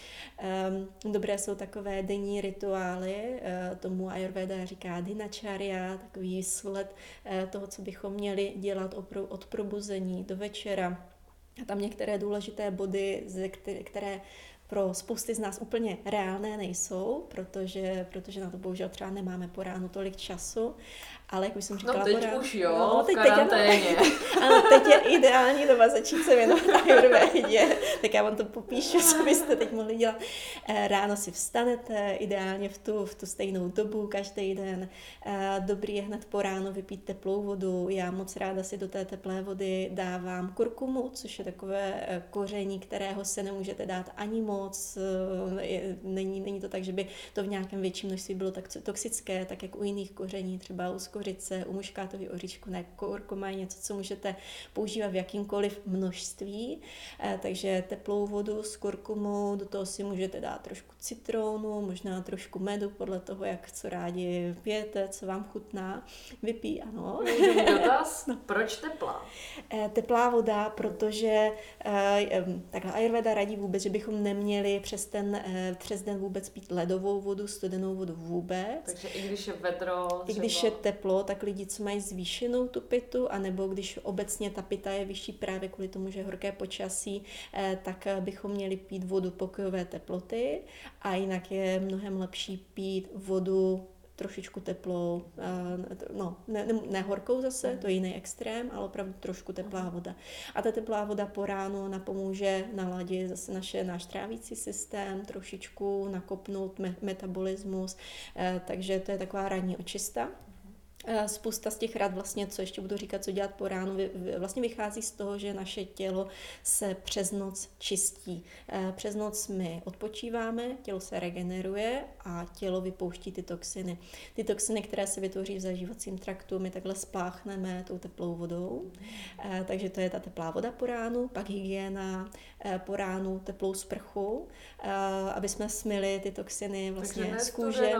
Um, dobré jsou takové denní rituály, uh, tomu ayurveda říká dinacharya, takový sled uh, toho, co bychom měli dělat od probuzení do večera. A tam některé důležité body, které pro spousty z nás úplně reálné nejsou, protože, protože na to bohužel třeba nemáme po ránu tolik času, ale jak už jsem říkala... No teď ránu, už jo, no, teď, v karanténě. Teď, ano, teď je ideální doba začít se věnovat ayurvedě, tak já vám to popíšu, co byste teď mohli dělat. Eh, ráno si vstanete, ideálně v tu, v tu stejnou dobu každý den. Eh, dobrý je hned po ráno vypít teplou vodu. Já moc ráda si do té teplé vody dávám kurkumu, což je takové eh, koření, kterého se nemůžete dát ani moc, není, není to tak, že by to v nějakém větším množství bylo tak toxické, tak jak u jiných koření, třeba u skořice, u muškátový oříšku, ne, kurkuma je něco, co můžete používat v jakýmkoliv množství, takže teplou vodu s kurkumou, do toho si můžete dát trošku citronu, možná trošku medu, podle toho, jak co rádi pijete, co vám chutná. Vypí, ano. Můžu dotaz? No. Proč teplá? Eh, teplá voda, protože eh, takhle Ayurveda radí vůbec, že bychom neměli přes ten, eh, přes den vůbec pít ledovou vodu, studenou vodu vůbec. Takže i když je vedro, třeba... I když je teplo, tak lidi, co mají zvýšenou tu pitu, anebo když obecně ta pita je vyšší právě kvůli tomu, že horké počasí, tak bychom měli pít vodu pokojové teploty a jinak je mnohem lepší pít vodu trošičku teplou, no, ne, ne, ne horkou zase, to je jiný extrém, ale opravdu trošku teplá voda. A ta teplá voda po ránu napomůže naladit zase naše, náš trávící systém, trošičku nakopnout me, metabolismus, eh, takže to je taková ranní očista. Eh, spousta z těch rad, vlastně, co ještě budu říkat, co dělat po ránu, vlastně vychází z toho, že naše tělo se přes noc čistí. Eh, přes noc my odpočíváme, tělo se regeneruje a tělo vypouští ty toxiny. Ty toxiny, které se vytvoří v zažívacím traktu, my takhle spláchneme tou teplou vodou. Eh, takže to je ta teplá voda po ránu, pak hygiena po ránu, teplou sprchu, aby jsme smili ty toxiny vlastně z kůže.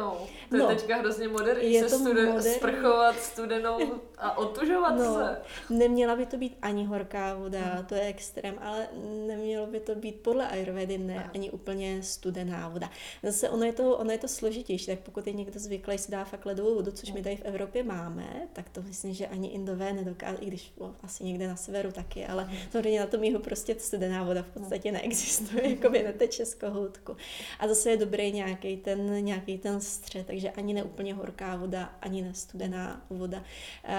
To je no, teďka hrozně moderní je se studen- sprchou sprchovat studenou a otužovat no, se. Neměla by to být ani horká voda, hmm. to je extrém, ale nemělo by to být podle Ayurvedy ne hmm. ani úplně studená voda. Zase ono je to, ono je to složitější, tak pokud je někdo zvyklý si dá fakt ledovou vodu, což my tady v Evropě máme, tak to myslím, že ani Indové nedokáží, i když no, asi někde na severu taky, ale hmm. samozřejmě na tom jihu prostě studená voda v podstatě neexistuje, jako by neteče z kohoutku. A zase je dobrý nějaký ten, nějaký ten střed, takže ani neúplně horká voda, ani nestudená studená voda.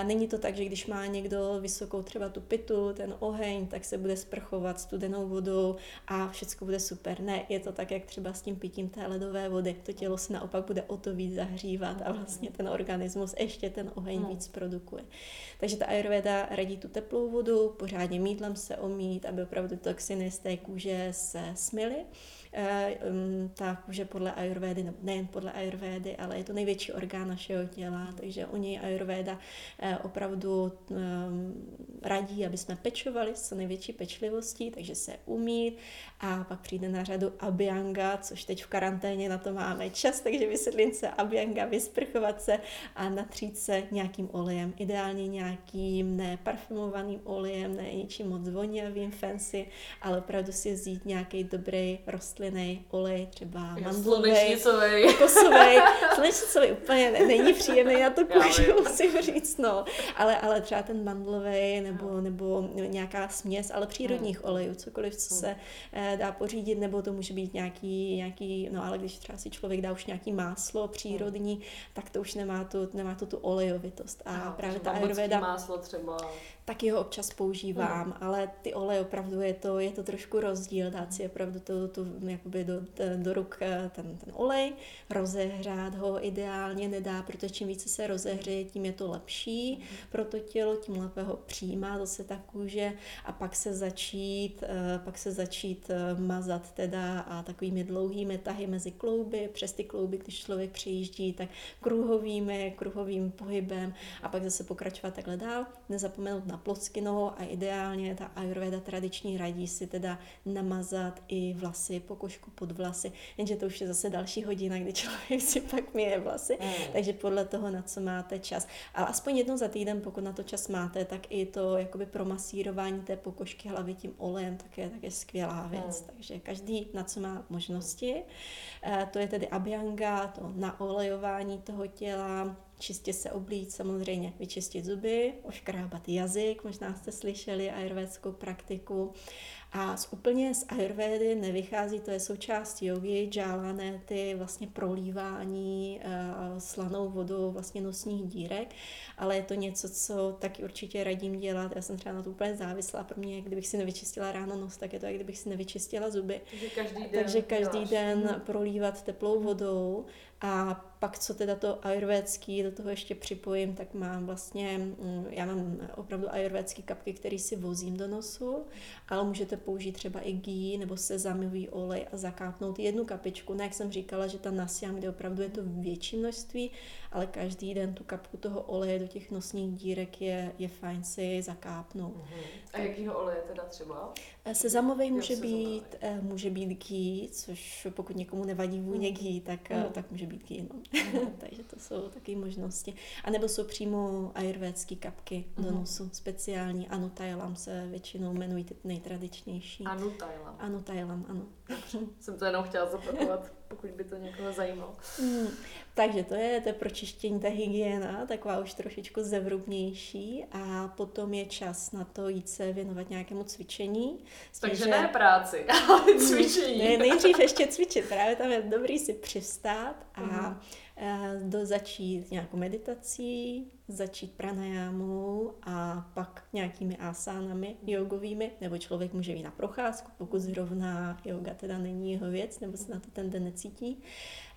Není to tak, že když má někdo vysokou třeba tu pitu, ten oheň, tak se bude sprchovat studenou vodou a všechno bude super. Ne, je to tak, jak třeba s tím pitím té ledové vody. To tělo se naopak bude o to víc zahřívat a vlastně ten organismus ještě ten oheň hmm. víc produkuje. Takže ta ayurveda radí tu teplou vodu, pořádně mídlem se omít, aby opravdu toxiny z té kůže se smily. Eh, ta kůže podle ayurvédy, nebo nejen podle ayurvédy, ale je to největší orgán našeho těla, takže o něj ayurvéda eh, opravdu radí, aby jsme pečovali s největší pečlivostí, takže se umít a pak přijde na řadu abhyanga, což teď v karanténě na to máme čas, takže vysvětlím se abhyanga, vysprchovat se a natřít se nějakým olejem, ideálně nějakým neparfumovaným olejem, ne ničím moc vonavým, fancy, ale opravdu si vzít nějaký dobrý rostlin rostlinný olej, třeba mandlový, kokosový. Slunečnicový úplně ne, není příjemný na to kůži, musím říct, no. Ale, ale třeba ten mandlový nebo, nebo nějaká směs, ale přírodních olejů, cokoliv, co se eh, dá pořídit, nebo to může být nějaký, nějaký, no ale když třeba si člověk dá už nějaký máslo přírodní, tak to už nemá tu, nemá tu, tu olejovitost. A no, právě ta ayurveda... máslo třeba taky ho občas používám, mm. ale ty oleje opravdu je to, je to trošku rozdíl, dát si opravdu to, to jakoby do, do ruk eh, ten, ten olej, rozehřát ho ideálně nedá, protože čím více se rozehřeje, tím je to lepší mm. pro to tělo, tím lépe ho přijímá zase ta kůže a pak se začít, eh, pak se začít eh, mazat teda a takovými dlouhými tahy mezi klouby, přes ty klouby, když člověk přijíždí, tak kruhovými, kruhovým pohybem a pak zase pokračovat takhle dál, nezapomenout na ploskynou a ideálně ta ayurveda tradiční radí si teda namazat i vlasy, pokožku pod vlasy, jenže to už je zase další hodina, kdy člověk si pak míje vlasy, mm. takže podle toho, na co máte čas. Ale aspoň jednou za týden, pokud na to čas máte, tak i to jakoby promasírování té pokožky hlavy tím olejem, tak je, tak je skvělá věc. Mm. Takže každý, na co má možnosti. E, to je tedy abhyanga, to naolejování toho těla, čistě se oblít, samozřejmě vyčistit zuby, oškrábat jazyk, možná jste slyšeli ayurvédskou praktiku. A z úplně z ayurvédy nevychází, to je součást jogy, džálané, ty vlastně prolívání uh, slanou vodou vlastně nosních dírek, ale je to něco, co taky určitě radím dělat. Já jsem třeba na to úplně závislá. Pro mě, kdybych si nevyčistila ráno nos, tak je to, jak kdybych si nevyčistila zuby. Takže každý den, Takže každý den prolívat teplou vodou A pak, co teda to ajurvédský, do toho ještě připojím, tak mám vlastně, mm, já mám opravdu ajurvédský kapky, který si vozím do nosu, ale můžete použít třeba i gý nebo sezamový olej a zakápnout jednu kapičku. Ne, jak jsem říkala, že ta nasiam, kde opravdu je to větší množství, ale každý den tu kapku toho oleje do těch nosních dírek je, je fajn si zakápnout. Uh-huh. A jakýho oleje teda třeba? Eh, sezamový může být, eh, může být ghee, což pokud někomu nevadí vůně mm. ghee, tak, mm. tak může být ghee. No. Takže to jsou taky možnosti. A nebo jsou přímo ajurvédské kapky do nosu, speciální. Anutailam se většinou jmenují ty nejtradičnější. Anutailam. Anutailam, ano. Jsem to jenom chtěla zopakovat, pokud by to někoho zajímalo. Mm. Takže to je, to je pročištění, ta hygiena, taková už trošičku zevrubnější a potom je čas na to jít se věnovat nějakému cvičení. Takže že... ne práci, ale cvičení. Ne, nejdřív ještě cvičit, právě tam je dobrý si přistát a uh-huh. Do, začít nějakou meditací, začít pranajámou a pak nějakými asánami jogovými, nebo člověk může jít na procházku, pokud zrovna yoga teda není jeho věc, nebo se na to ten den necítí.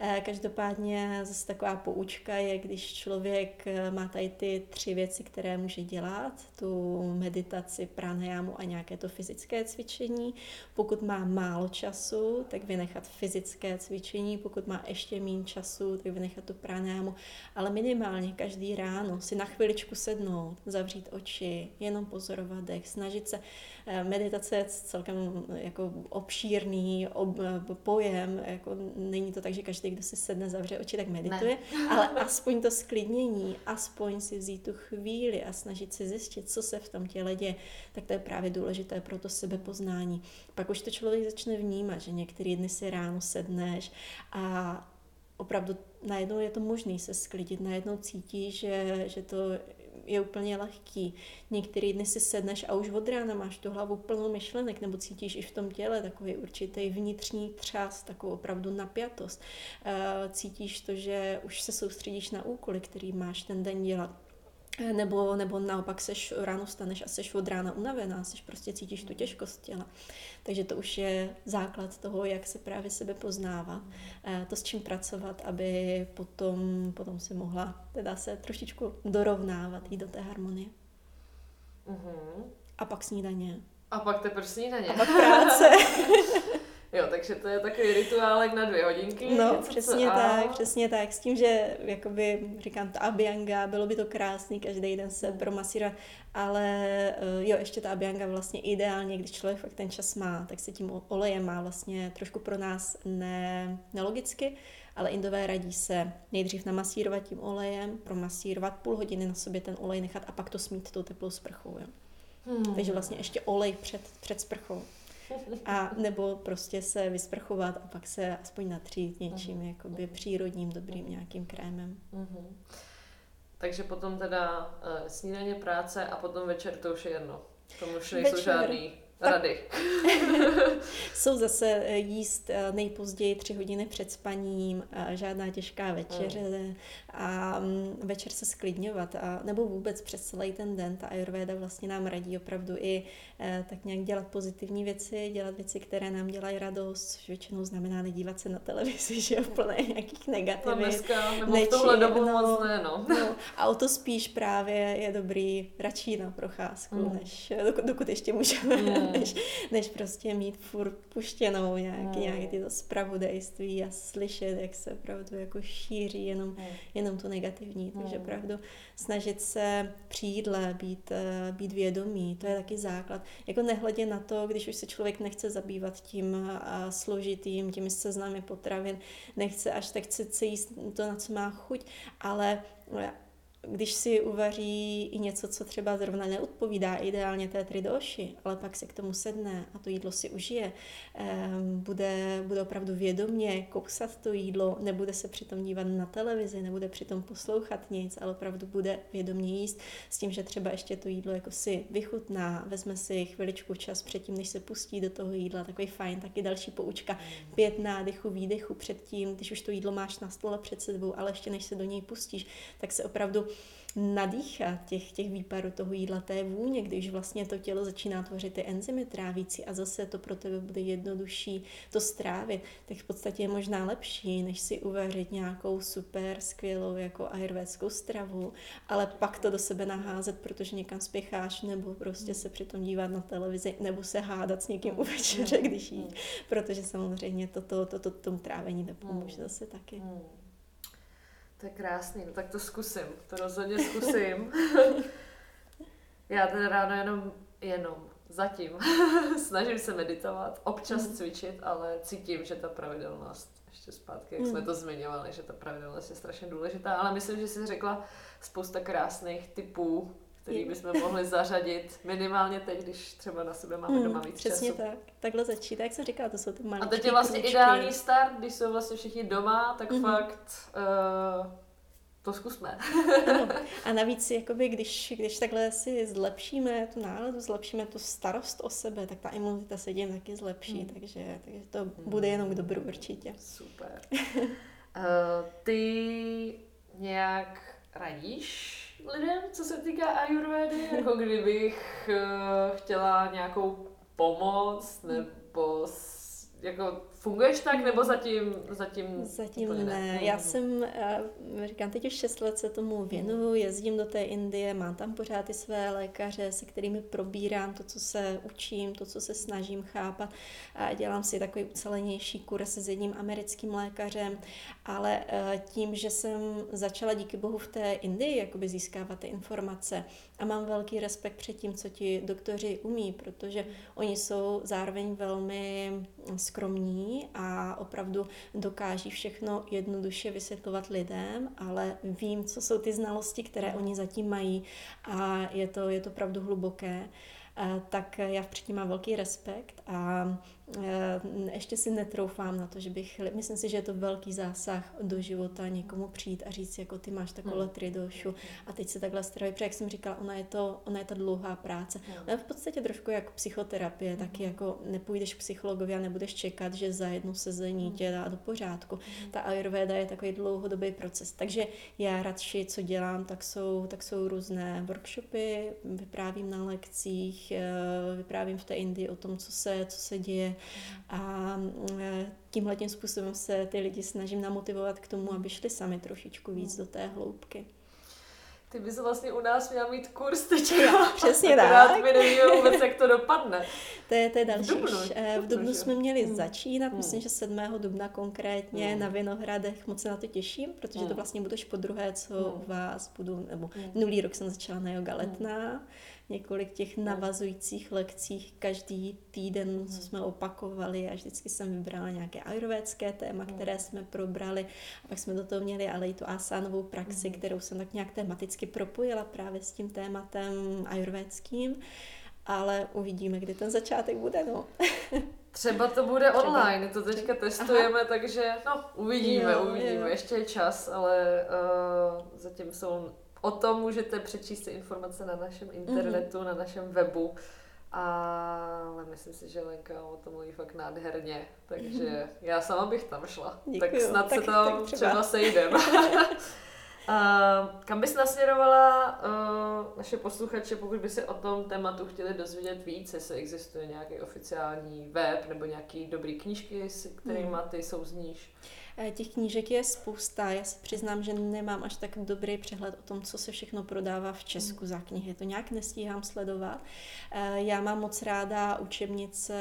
Eh, každopádně zase taková poučka je, když člověk eh, má tady ty tři věci, které může dělat, tu meditaci, pranajámu a nějaké to fyzické cvičení. Pokud má málo času, tak vynechat fyzické cvičení, pokud má ještě méně času, tak vynechat to pranajámu, ale minimálně každý ráno si na chviličku sednout, zavřít oči, jenom pozorovat dech, snažit se. Eh, meditace je celkem jako obšírný ob, pojem, jako není to tak, že každý, kdo si sedne, zavře oči, tak medituje, ne. ale aspoň to sklidnění, aspoň si vzít tu chvíli a snažit si zjistit, co se v tom těle děje, tak to je právě důležité pro to sebepoznání. Pak už to člověk začne vnímat, že některý dny si ráno sedneš a opravdu najednou je to možné se sklidit, najednou cítí, že, že to je úplně lehký. Některý dny si sedneš a už od rána máš tu hlavu plnou myšlenek, nebo cítíš i v tom těle takový určitý vnitřní třás, takovou opravdu napjatost. Cítíš to, že už se soustředíš na úkoly, který máš ten den dělat nebo, nebo naopak seš, ráno staneš a seš od rána unavená, seš prostě cítíš tu těžkost těla. Takže to už je základ toho, jak se právě sebe poznává. To s čím pracovat, aby potom, potom se mohla teda se trošičku dorovnávat, jít do té harmonie. Uh-huh. A pak snídaně. A pak teprve snídaně. A pak práce. Jo, takže to je takový rituálek na dvě hodinky. No, něco, přesně co, tak, a... přesně tak. S tím, že jakoby, říkám, ta abianga, bylo by to krásný každý den se promasírovat, ale eh, jo, ještě ta abianga vlastně ideálně, když člověk fakt ten čas má, tak se tím olejem má vlastně trošku pro nás ne, nelogicky, ale indové radí se nejdřív namasírovat tím olejem, promasírovat půl hodiny na sobě ten olej nechat a pak to smít tou teplou sprchou. Jo. Hmm. Takže vlastně ještě olej před, před sprchou. A nebo prostě se vysprchovat a pak se aspoň natřít něčím uh-huh. jakoby přírodním, dobrým nějakým krémem. Uh-huh. Takže potom teda uh, snídaně, práce a potom večer to už je jedno. Tomu už nejsou večer. žádný rady. Jsou zase eh, jíst eh, nejpozději tři hodiny před spaním, žádná těžká večeře mm. a mm, večer se sklidňovat a nebo vůbec přes celý ten den. Ta Ayurveda vlastně nám radí opravdu i tak nějak dělat pozitivní věci, dělat věci, které nám dělají radost, což většinou znamená nedívat se na televizi, že v plné nějakých negativit. No dneska, nebo Neči, v tohle dobu no, moc ne, no. no. A o to spíš právě je dobrý radši na procházku, mm. než dokud, dokud ještě můžeme. Mm než, než prostě mít furt puštěnou nějaký, mm. nějaký tyto spravodajství a slyšet, jak se opravdu jako šíří jenom, mm. jenom to negativní. Takže mm. opravdu snažit se při jídle být, eh, být vědomý, to je taky základ. Jako nehledě na to, když už se člověk nechce zabývat tím a složitým, těmi seznamy potravin, nechce až tak chce jíst to, na co má chuť, ale když si uvaří i něco, co třeba zrovna neodpovídá ideálně té tridoši, ale pak si k tomu sedne a to jídlo si užije, bude, bude opravdu vědomně kousat to jídlo, nebude se přitom dívat na televizi, nebude přitom poslouchat nic, ale opravdu bude vědomně jíst s tím, že třeba ještě to jídlo jako si vychutná, vezme si chviličku čas předtím, než se pustí do toho jídla, takový fajn, taky další poučka, pět nádechu, výdechu předtím, když už to jídlo máš na stole před sebou, ale ještě než se do něj pustíš, tak se opravdu nadýchat těch, těch výparů toho jídla, té vůně, když vlastně to tělo začíná tvořit ty enzymy trávící a zase to pro tebe bude jednodušší to strávit, tak v podstatě je možná lepší, než si uvařit nějakou super skvělou jako ayurvédskou stravu, ale pak to do sebe naházet, protože někam spěcháš, nebo prostě se přitom dívat na televizi, nebo se hádat s někým u večeře, když jí, protože samozřejmě toto to, to, to, tomu trávení nepomůže zase taky. To je krásný, no tak to zkusím, to rozhodně zkusím. Já teda ráno jenom, jenom, zatím snažím se meditovat, občas mm. cvičit, ale cítím, že ta pravidelnost, ještě zpátky, jak jsme to zmiňovali, že ta pravidelnost je strašně důležitá, ale myslím, že jsi řekla spousta krásných typů, který bychom mohli zařadit minimálně teď, když třeba na sebe máme doma víc Přesně času. tak. Takhle začít, jak se říká, to jsou ty malé. A teď je vlastně kručky. ideální start, když jsou vlastně všichni doma, tak mm-hmm. fakt uh, to zkusme. ano. A navíc, jakoby, když, když takhle si zlepšíme tu náladu, zlepšíme tu starost o sebe, tak ta imunita se tím taky zlepší, mm. takže, takže to mm. bude jenom k dobru určitě. Super. uh, ty nějak radíš lidem, co se týká ayurvedy, jako kdybych uh, chtěla nějakou pomoc nebo jako funguješ tak, nebo zatím Zatím, zatím ne. ne. Já jsem, uh, říkám, teď už 6 let se tomu věnuju, jezdím do té Indie, mám tam pořád ty své lékaře, se kterými probírám to, co se učím, to, co se snažím chápat. A dělám si takový ucelenější kurz s jedním americkým lékařem, ale uh, tím, že jsem začala díky bohu v té Indii jakoby získávat ty informace a mám velký respekt před tím, co ti doktoři umí, protože oni jsou zároveň velmi skromní a opravdu dokáží všechno jednoduše vysvětlovat lidem, ale vím, co jsou ty znalosti, které oni zatím mají a je to, je to opravdu hluboké. Eh, tak já předtím mám velký respekt a ještě si netroufám na to, že bych, myslím si, že je to velký zásah do života někomu přijít a říct, jako ty máš takové hmm. tridošu a teď se takhle straví, protože jak jsem říkala, ona je to, ona je ta dlouhá práce. Hmm. Ona je v podstatě trošku jako psychoterapie, hmm. taky jako nepůjdeš k psychologovi a nebudeš čekat, že za jednu sezení tě dá do pořádku. Ta ayurveda je takový dlouhodobý proces, takže já radši, co dělám, tak jsou, tak jsou různé workshopy, vyprávím na lekcích, eh, vyprávím v té Indii o tom, co se, co se děje a e, tímhle tím způsobem se ty lidi snažím namotivovat k tomu, aby šli sami trošičku víc do té hloubky. Ty bys vlastně u nás měla mít kurz teďka. Přesně tak. mi nevíme vůbec, jak to dopadne. To je, to je další. V Dubnu, e, v Dubnu jsme měli hmm. začínat, hmm. myslím, že 7. dubna konkrétně hmm. na Vinohradech. Moc se na to těším, protože hmm. to vlastně budeš po druhé, co hmm. vás budu, nebo hmm. minulý rok jsem začala na yoga letná. Hmm několik těch navazujících lekcích každý týden, co jsme opakovali a vždycky jsem vybrala nějaké ayurvédské téma, které jsme probrali a pak jsme do toho měli ale i tu asánovou praxi, kterou jsem tak nějak tematicky propojila právě s tím tématem ayurvédským, ale uvidíme, kdy ten začátek bude, no. Třeba to bude Třeba. online, to teďka testujeme, Aha. takže no, uvidíme, jo, uvidíme, jo. ještě je čas, ale uh, zatím jsou O tom můžete přečíst informace na našem internetu, mm-hmm. na našem webu. Ale myslím si, že Lenka o tom mluví fakt nádherně, takže já sama bych tam šla. Děkuju. Tak snad tak, se tam tak třeba. třeba sejdeme. Uh, kam bys nasměrovala uh, naše posluchače, pokud by se o tom tématu chtěli dozvědět víc, jestli existuje nějaký oficiální web nebo nějaký dobrý knížky, s kterými hmm. ty souzníš? Eh, těch knížek je spousta. Já se přiznám, že nemám až tak dobrý přehled o tom, co se všechno prodává v Česku hmm. za knihy. To nějak nestíhám sledovat. Eh, já mám moc ráda učebnice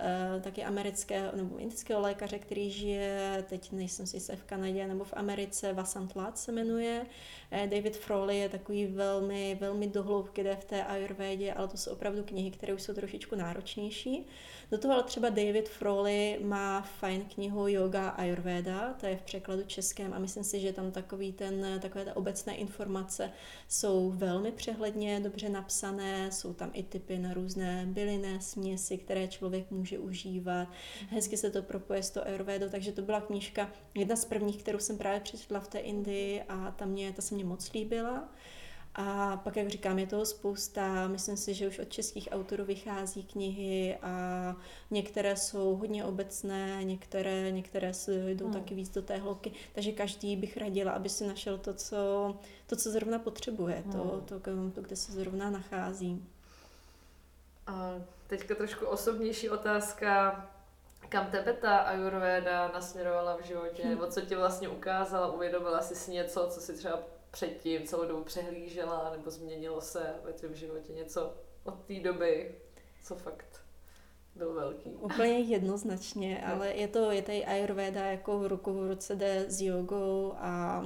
eh, taky amerického nebo indického lékaře, který žije, teď nejsem si se v Kanadě nebo v Americe, Vasant Lat se jmenuje. David Froley je takový velmi, velmi dohloubky jde v té ayurvédě, ale to jsou opravdu knihy, které už jsou trošičku náročnější. Do toho ale třeba David Froley má fajn knihu Yoga Ayurveda, to je v překladu českém a myslím si, že tam takový ten, takové ta obecné informace jsou velmi přehledně, dobře napsané, jsou tam i typy na různé bylinné směsi, které člověk může užívat. Hezky se to propoje s to Ayurvedou, takže to byla knížka, jedna z prvních, kterou jsem právě přečetla v té Indii a ta, mě, ta se mě moc líbila. A pak, jak říkám, je toho spousta. Myslím si, že už od českých autorů vychází knihy a některé jsou hodně obecné, některé, některé jdou hmm. taky víc do té hloubky. Takže každý bych radila, aby si našel to, co, to, co zrovna potřebuje, hmm. to, to, to, kde se zrovna nachází. A teďka trošku osobnější otázka. Kam tebe ta Ayurveda nasměrovala v životě? Hm. Nebo co ti vlastně ukázala? Uvědomila jsi si něco, co si třeba předtím celou dobu přehlížela? Nebo změnilo se ve tvém životě něco od té doby? Co fakt byl velký. Úplně jednoznačně, ale je to, je tady Ayurveda jako v ruku v ruce jde s jogou a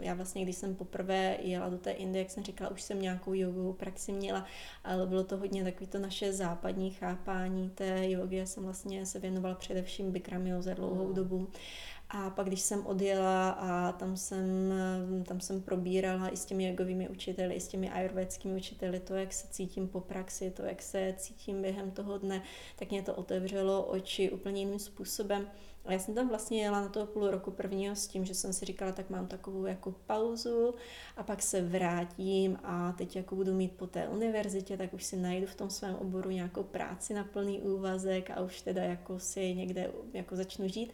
e, já vlastně, když jsem poprvé jela do té Indie, jak jsem říkala, už jsem nějakou jogovou praxi měla, ale bylo to hodně takový to naše západní chápání té jogy. Já jsem vlastně se věnovala především Bikram za dlouhou mm. dobu. A pak, když jsem odjela a tam jsem, tam jsem probírala i s těmi jogovými učiteli, i s těmi ayurvédskými učiteli, to, jak se cítím po praxi, to, jak se cítím během toho dne, tak mě to otevřelo oči úplně jiným způsobem. A já jsem tam vlastně jela na toho půl roku prvního s tím, že jsem si říkala, tak mám takovou jako pauzu a pak se vrátím a teď jako budu mít po té univerzitě, tak už si najdu v tom svém oboru nějakou práci na plný úvazek a už teda jako si někde jako začnu žít.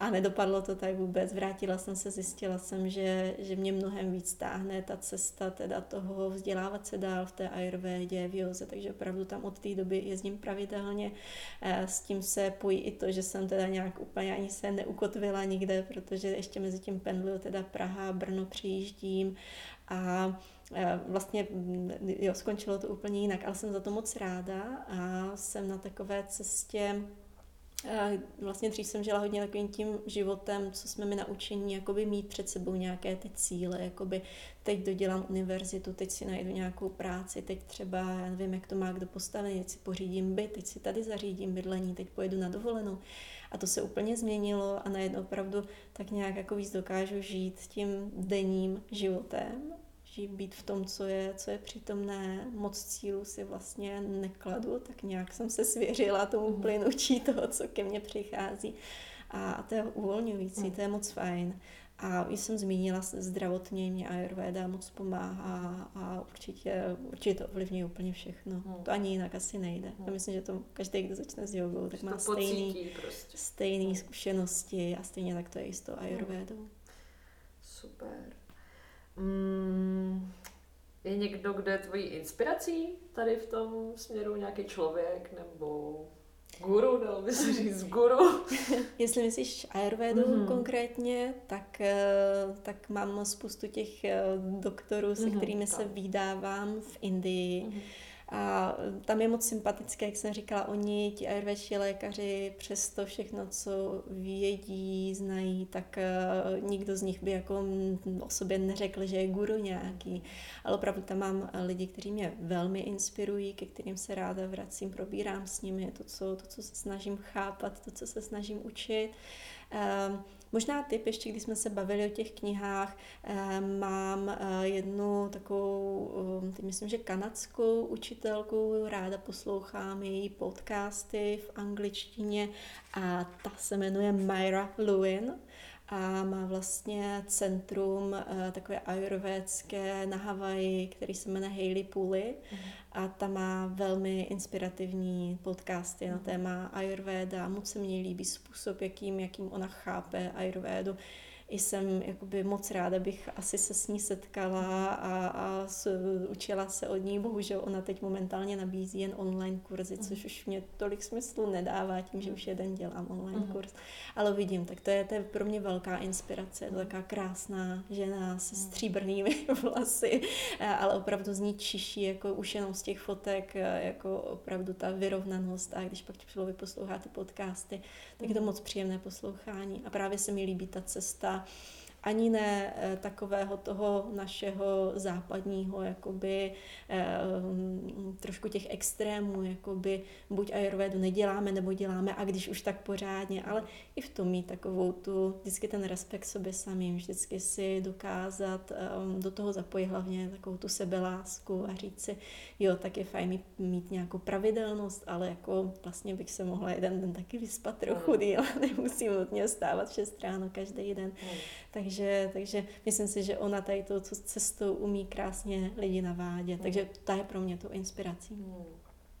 A nedopadlo to tak vůbec. Vrátila jsem se, zjistila jsem, že, že mě mnohem víc táhne ta cesta teda toho vzdělávat se dál v té ayurvédě, v joze, takže opravdu tam od té doby jezdím pravidelně. Eh, s tím se pojí i to, že jsem teda nějak úplně ani se neukotvila nikde, protože ještě mezi tím pendluju teda Praha, Brno přijíždím a eh, vlastně jo, skončilo to úplně jinak, ale jsem za to moc ráda a jsem na takové cestě Vlastně dřív jsem žila hodně takovým tím životem, co jsme mi naučení jakoby mít před sebou nějaké ty cíle, jakoby teď dodělám univerzitu, teď si najdu nějakou práci, teď třeba, já nevím, jak to má kdo postavený, teď si pořídím byt, teď si tady zařídím bydlení, teď pojedu na dovolenou. A to se úplně změnilo a najednou opravdu tak nějak jako víc dokážu žít tím denním životem žít, být v tom, co je, co je přítomné, moc cílů si vlastně nekladu, tak nějak jsem se svěřila tomu mhm. plynutí toho, co ke mně přichází. A to je uvolňující, mm. to je moc fajn. A už jsem zmínila zdravotně, mě Ayurveda moc pomáhá a určitě, určitě to ovlivňuje úplně všechno. Hmm. To ani jinak asi nejde. Hmm. Já myslím, že to každý, kdo začne s jogou, tak má stejný, prostě. stejný hmm. zkušenosti a stejně tak to je i s tou Ayurvedou. Super. Mm, je někdo, kdo je tvojí inspirací tady v tom směru, nějaký člověk nebo guru, dalo by se říct guru? Jestli myslíš Ayurvedu mm-hmm. konkrétně, tak, eh, tak mám spoustu těch eh, doktorů, se mm-hmm, kterými tak. se vydávám v Indii. Mm-hmm a tam je moc sympatické, jak jsem říkala, oni, ti ayurvédští lékaři, přes to všechno, co vědí, znají, tak uh, nikdo z nich by jako o sobě neřekl, že je guru nějaký. Ale opravdu tam mám lidi, kteří mě velmi inspirují, ke kterým se ráda vracím, probírám s nimi to, co, to, co se snažím chápat, to, co se snažím učit. Uh, Možná typ, ještě když jsme se bavili o těch knihách, eh, mám eh, jednu takovou, eh, myslím, že kanadskou učitelku, ráda poslouchám její podcasty v angličtině a ta se jmenuje Myra Lewin a má vlastně centrum takové ajurvédské na Havaji, který se jmenuje Hailey Puli mm. A ta má velmi inspirativní podcasty na mhm. téma ajurvéda. Moc se mně líbí způsob, jakým, jakým ona chápe ajurvédu jsem jakoby moc ráda bych asi se s ní setkala a, a s, učila se od ní. Bohužel ona teď momentálně nabízí jen online kurzy, mm. což už mě tolik smyslu nedává tím, že už jeden dělám online mm. kurz. Ale vidím, tak to je, to je pro mě velká inspirace. Je to taková krásná žena se mhm. stříbrnými vlasy, ale opravdu z ní čiší jako už jenom z těch fotek, jako opravdu ta vyrovnanost a když pak člověk poslouchá ty podcasty, tak je to mhm. moc příjemné poslouchání. A právě se mi líbí ta cesta lá. Ani ne eh, takového toho našeho západního, jakoby eh, trošku těch extrémů, jakoby buď ayurvedu neděláme, nebo děláme a když už tak pořádně, ale i v tom mít takovou tu, vždycky ten respekt sobě samým, vždycky si dokázat um, do toho zapojit hlavně takovou tu sebelásku a říct si, jo, tak je fajn mít, mít nějakou pravidelnost, ale jako vlastně bych se mohla jeden den taky vyspat trochu díl, nemusím nutně stávat 6 ráno každý den. Hmm. Takže takže, takže myslím si, že ona tady tou cestou umí krásně lidi navádět, mm. takže ta je pro mě tou inspirací. Mm.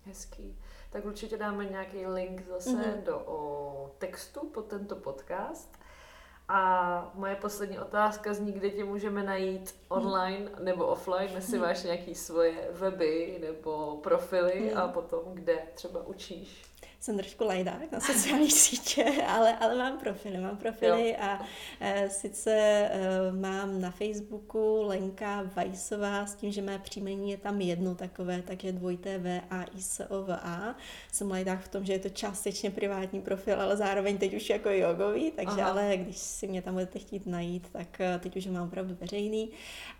Hezký. Tak určitě dáme nějaký link zase mm-hmm. do o, textu pod tento podcast. A moje poslední otázka zní, kde tě můžeme najít online nebo offline, jestli mhm. máš nějaké svoje weby nebo profily a potom kde třeba učíš jsem trošku lajdák na sociální sítě, ale, ale mám profily, mám profily jo. a e, sice e, mám na Facebooku Lenka Vajsová s tím, že mé příjmení je tam jedno takové, takže dvojité V A I S O V A. Jsem lajdák v tom, že je to částečně privátní profil, ale zároveň teď už jako jogový, takže Aha. ale když si mě tam budete chtít najít, tak e, teď už mám opravdu veřejný.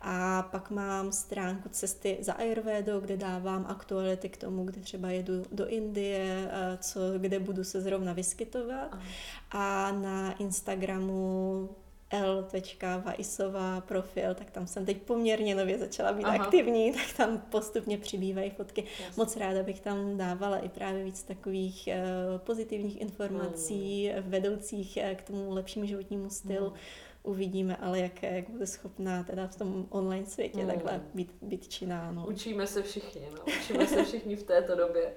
A pak mám stránku cesty za Ayurvedou, kde dávám aktuality k tomu, kde třeba jedu do Indie, e, co, kde budu se zrovna vyskytovat. Aha. A na Instagramu l.vaisová profil, tak tam jsem teď poměrně nově začala být Aha. aktivní, tak tam postupně přibývají fotky. Jasně. Moc ráda bych tam dávala i právě víc takových uh, pozitivních informací, hmm. vedoucích uh, k tomu lepšímu životnímu stylu. Hmm. Uvidíme, ale jak, jak bude schopná teda v tom online světě hmm. takhle být, být činná. No. Učíme se všichni, no. Učíme se všichni v této době.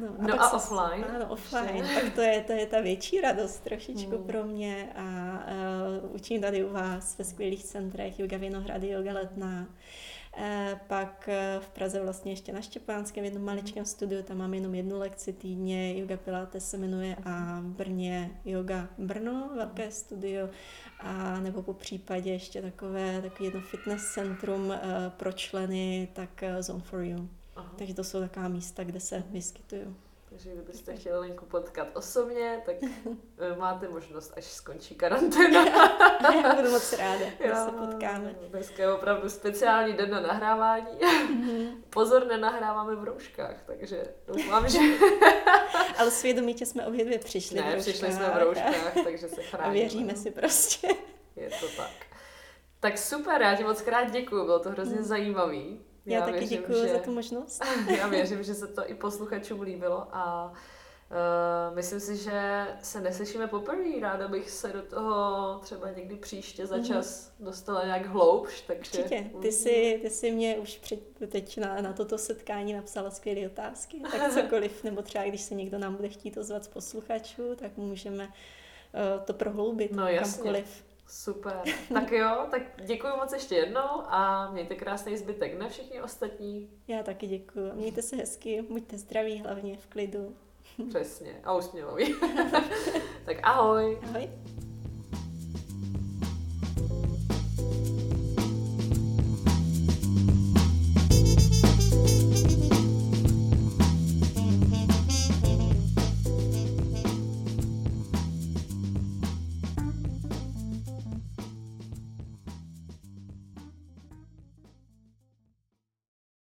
No, a, no a offline? Ano, offline. Tak to je, to je ta větší radost trošičku hmm. pro mě a uh, učím tady u vás ve skvělých centrech Yoga Vinohrady, Yoga Letná. Uh, pak uh, v Praze vlastně ještě na Štěpánském v jednom maličkém studiu, tam mám jenom jednu lekci týdně, Yoga Pilates se jmenuje a v Brně Yoga Brno, velké studio a nebo po případě ještě takové, takové jedno fitness centrum pro členy, tak Zone for You. Aha. Takže to jsou taková místa, kde se vyskytuju. Takže kdybyste chtěli Lenku potkat osobně, tak eh, máte možnost, až skončí karanténa. Já budu moc ráda, že se potkáme. Dneska je opravdu speciální den na nahrávání. Mm-hmm. Pozor, nenahráváme v rouškách, takže doufám, že... Ale svědomitě jsme obě dvě přišli Ne, přišli jsme v rouškách, takže se chráníme. A věříme si prostě. Je to tak. Tak super, já ti moc krát děkuju, bylo to hrozně mm. zajímavý. Já, já taky děkuji že, za tu možnost. já věřím, že se to i posluchačům líbilo a Uh, myslím si, že se neslyšíme poprvé. Ráda bych se do toho třeba někdy příště za mhm. čas mm-hmm. dostala nějak hloubš. Takže... Určitě. Ty jsi, ty jsi mě už před, teď na, na toto setkání napsala skvělé otázky. Tak cokoliv, nebo třeba když se někdo nám bude chtít ozvat z posluchačů, tak můžeme uh, to prohloubit no, jasně. kamkoliv. Super. Tak jo, tak děkuji moc ještě jednou a mějte krásný zbytek, ne všichni ostatní. Já taky děkuji. Mějte se hezky, buďte zdraví, hlavně v klidu. Přesně. A usměvavý. tak ahoj. Ahoj.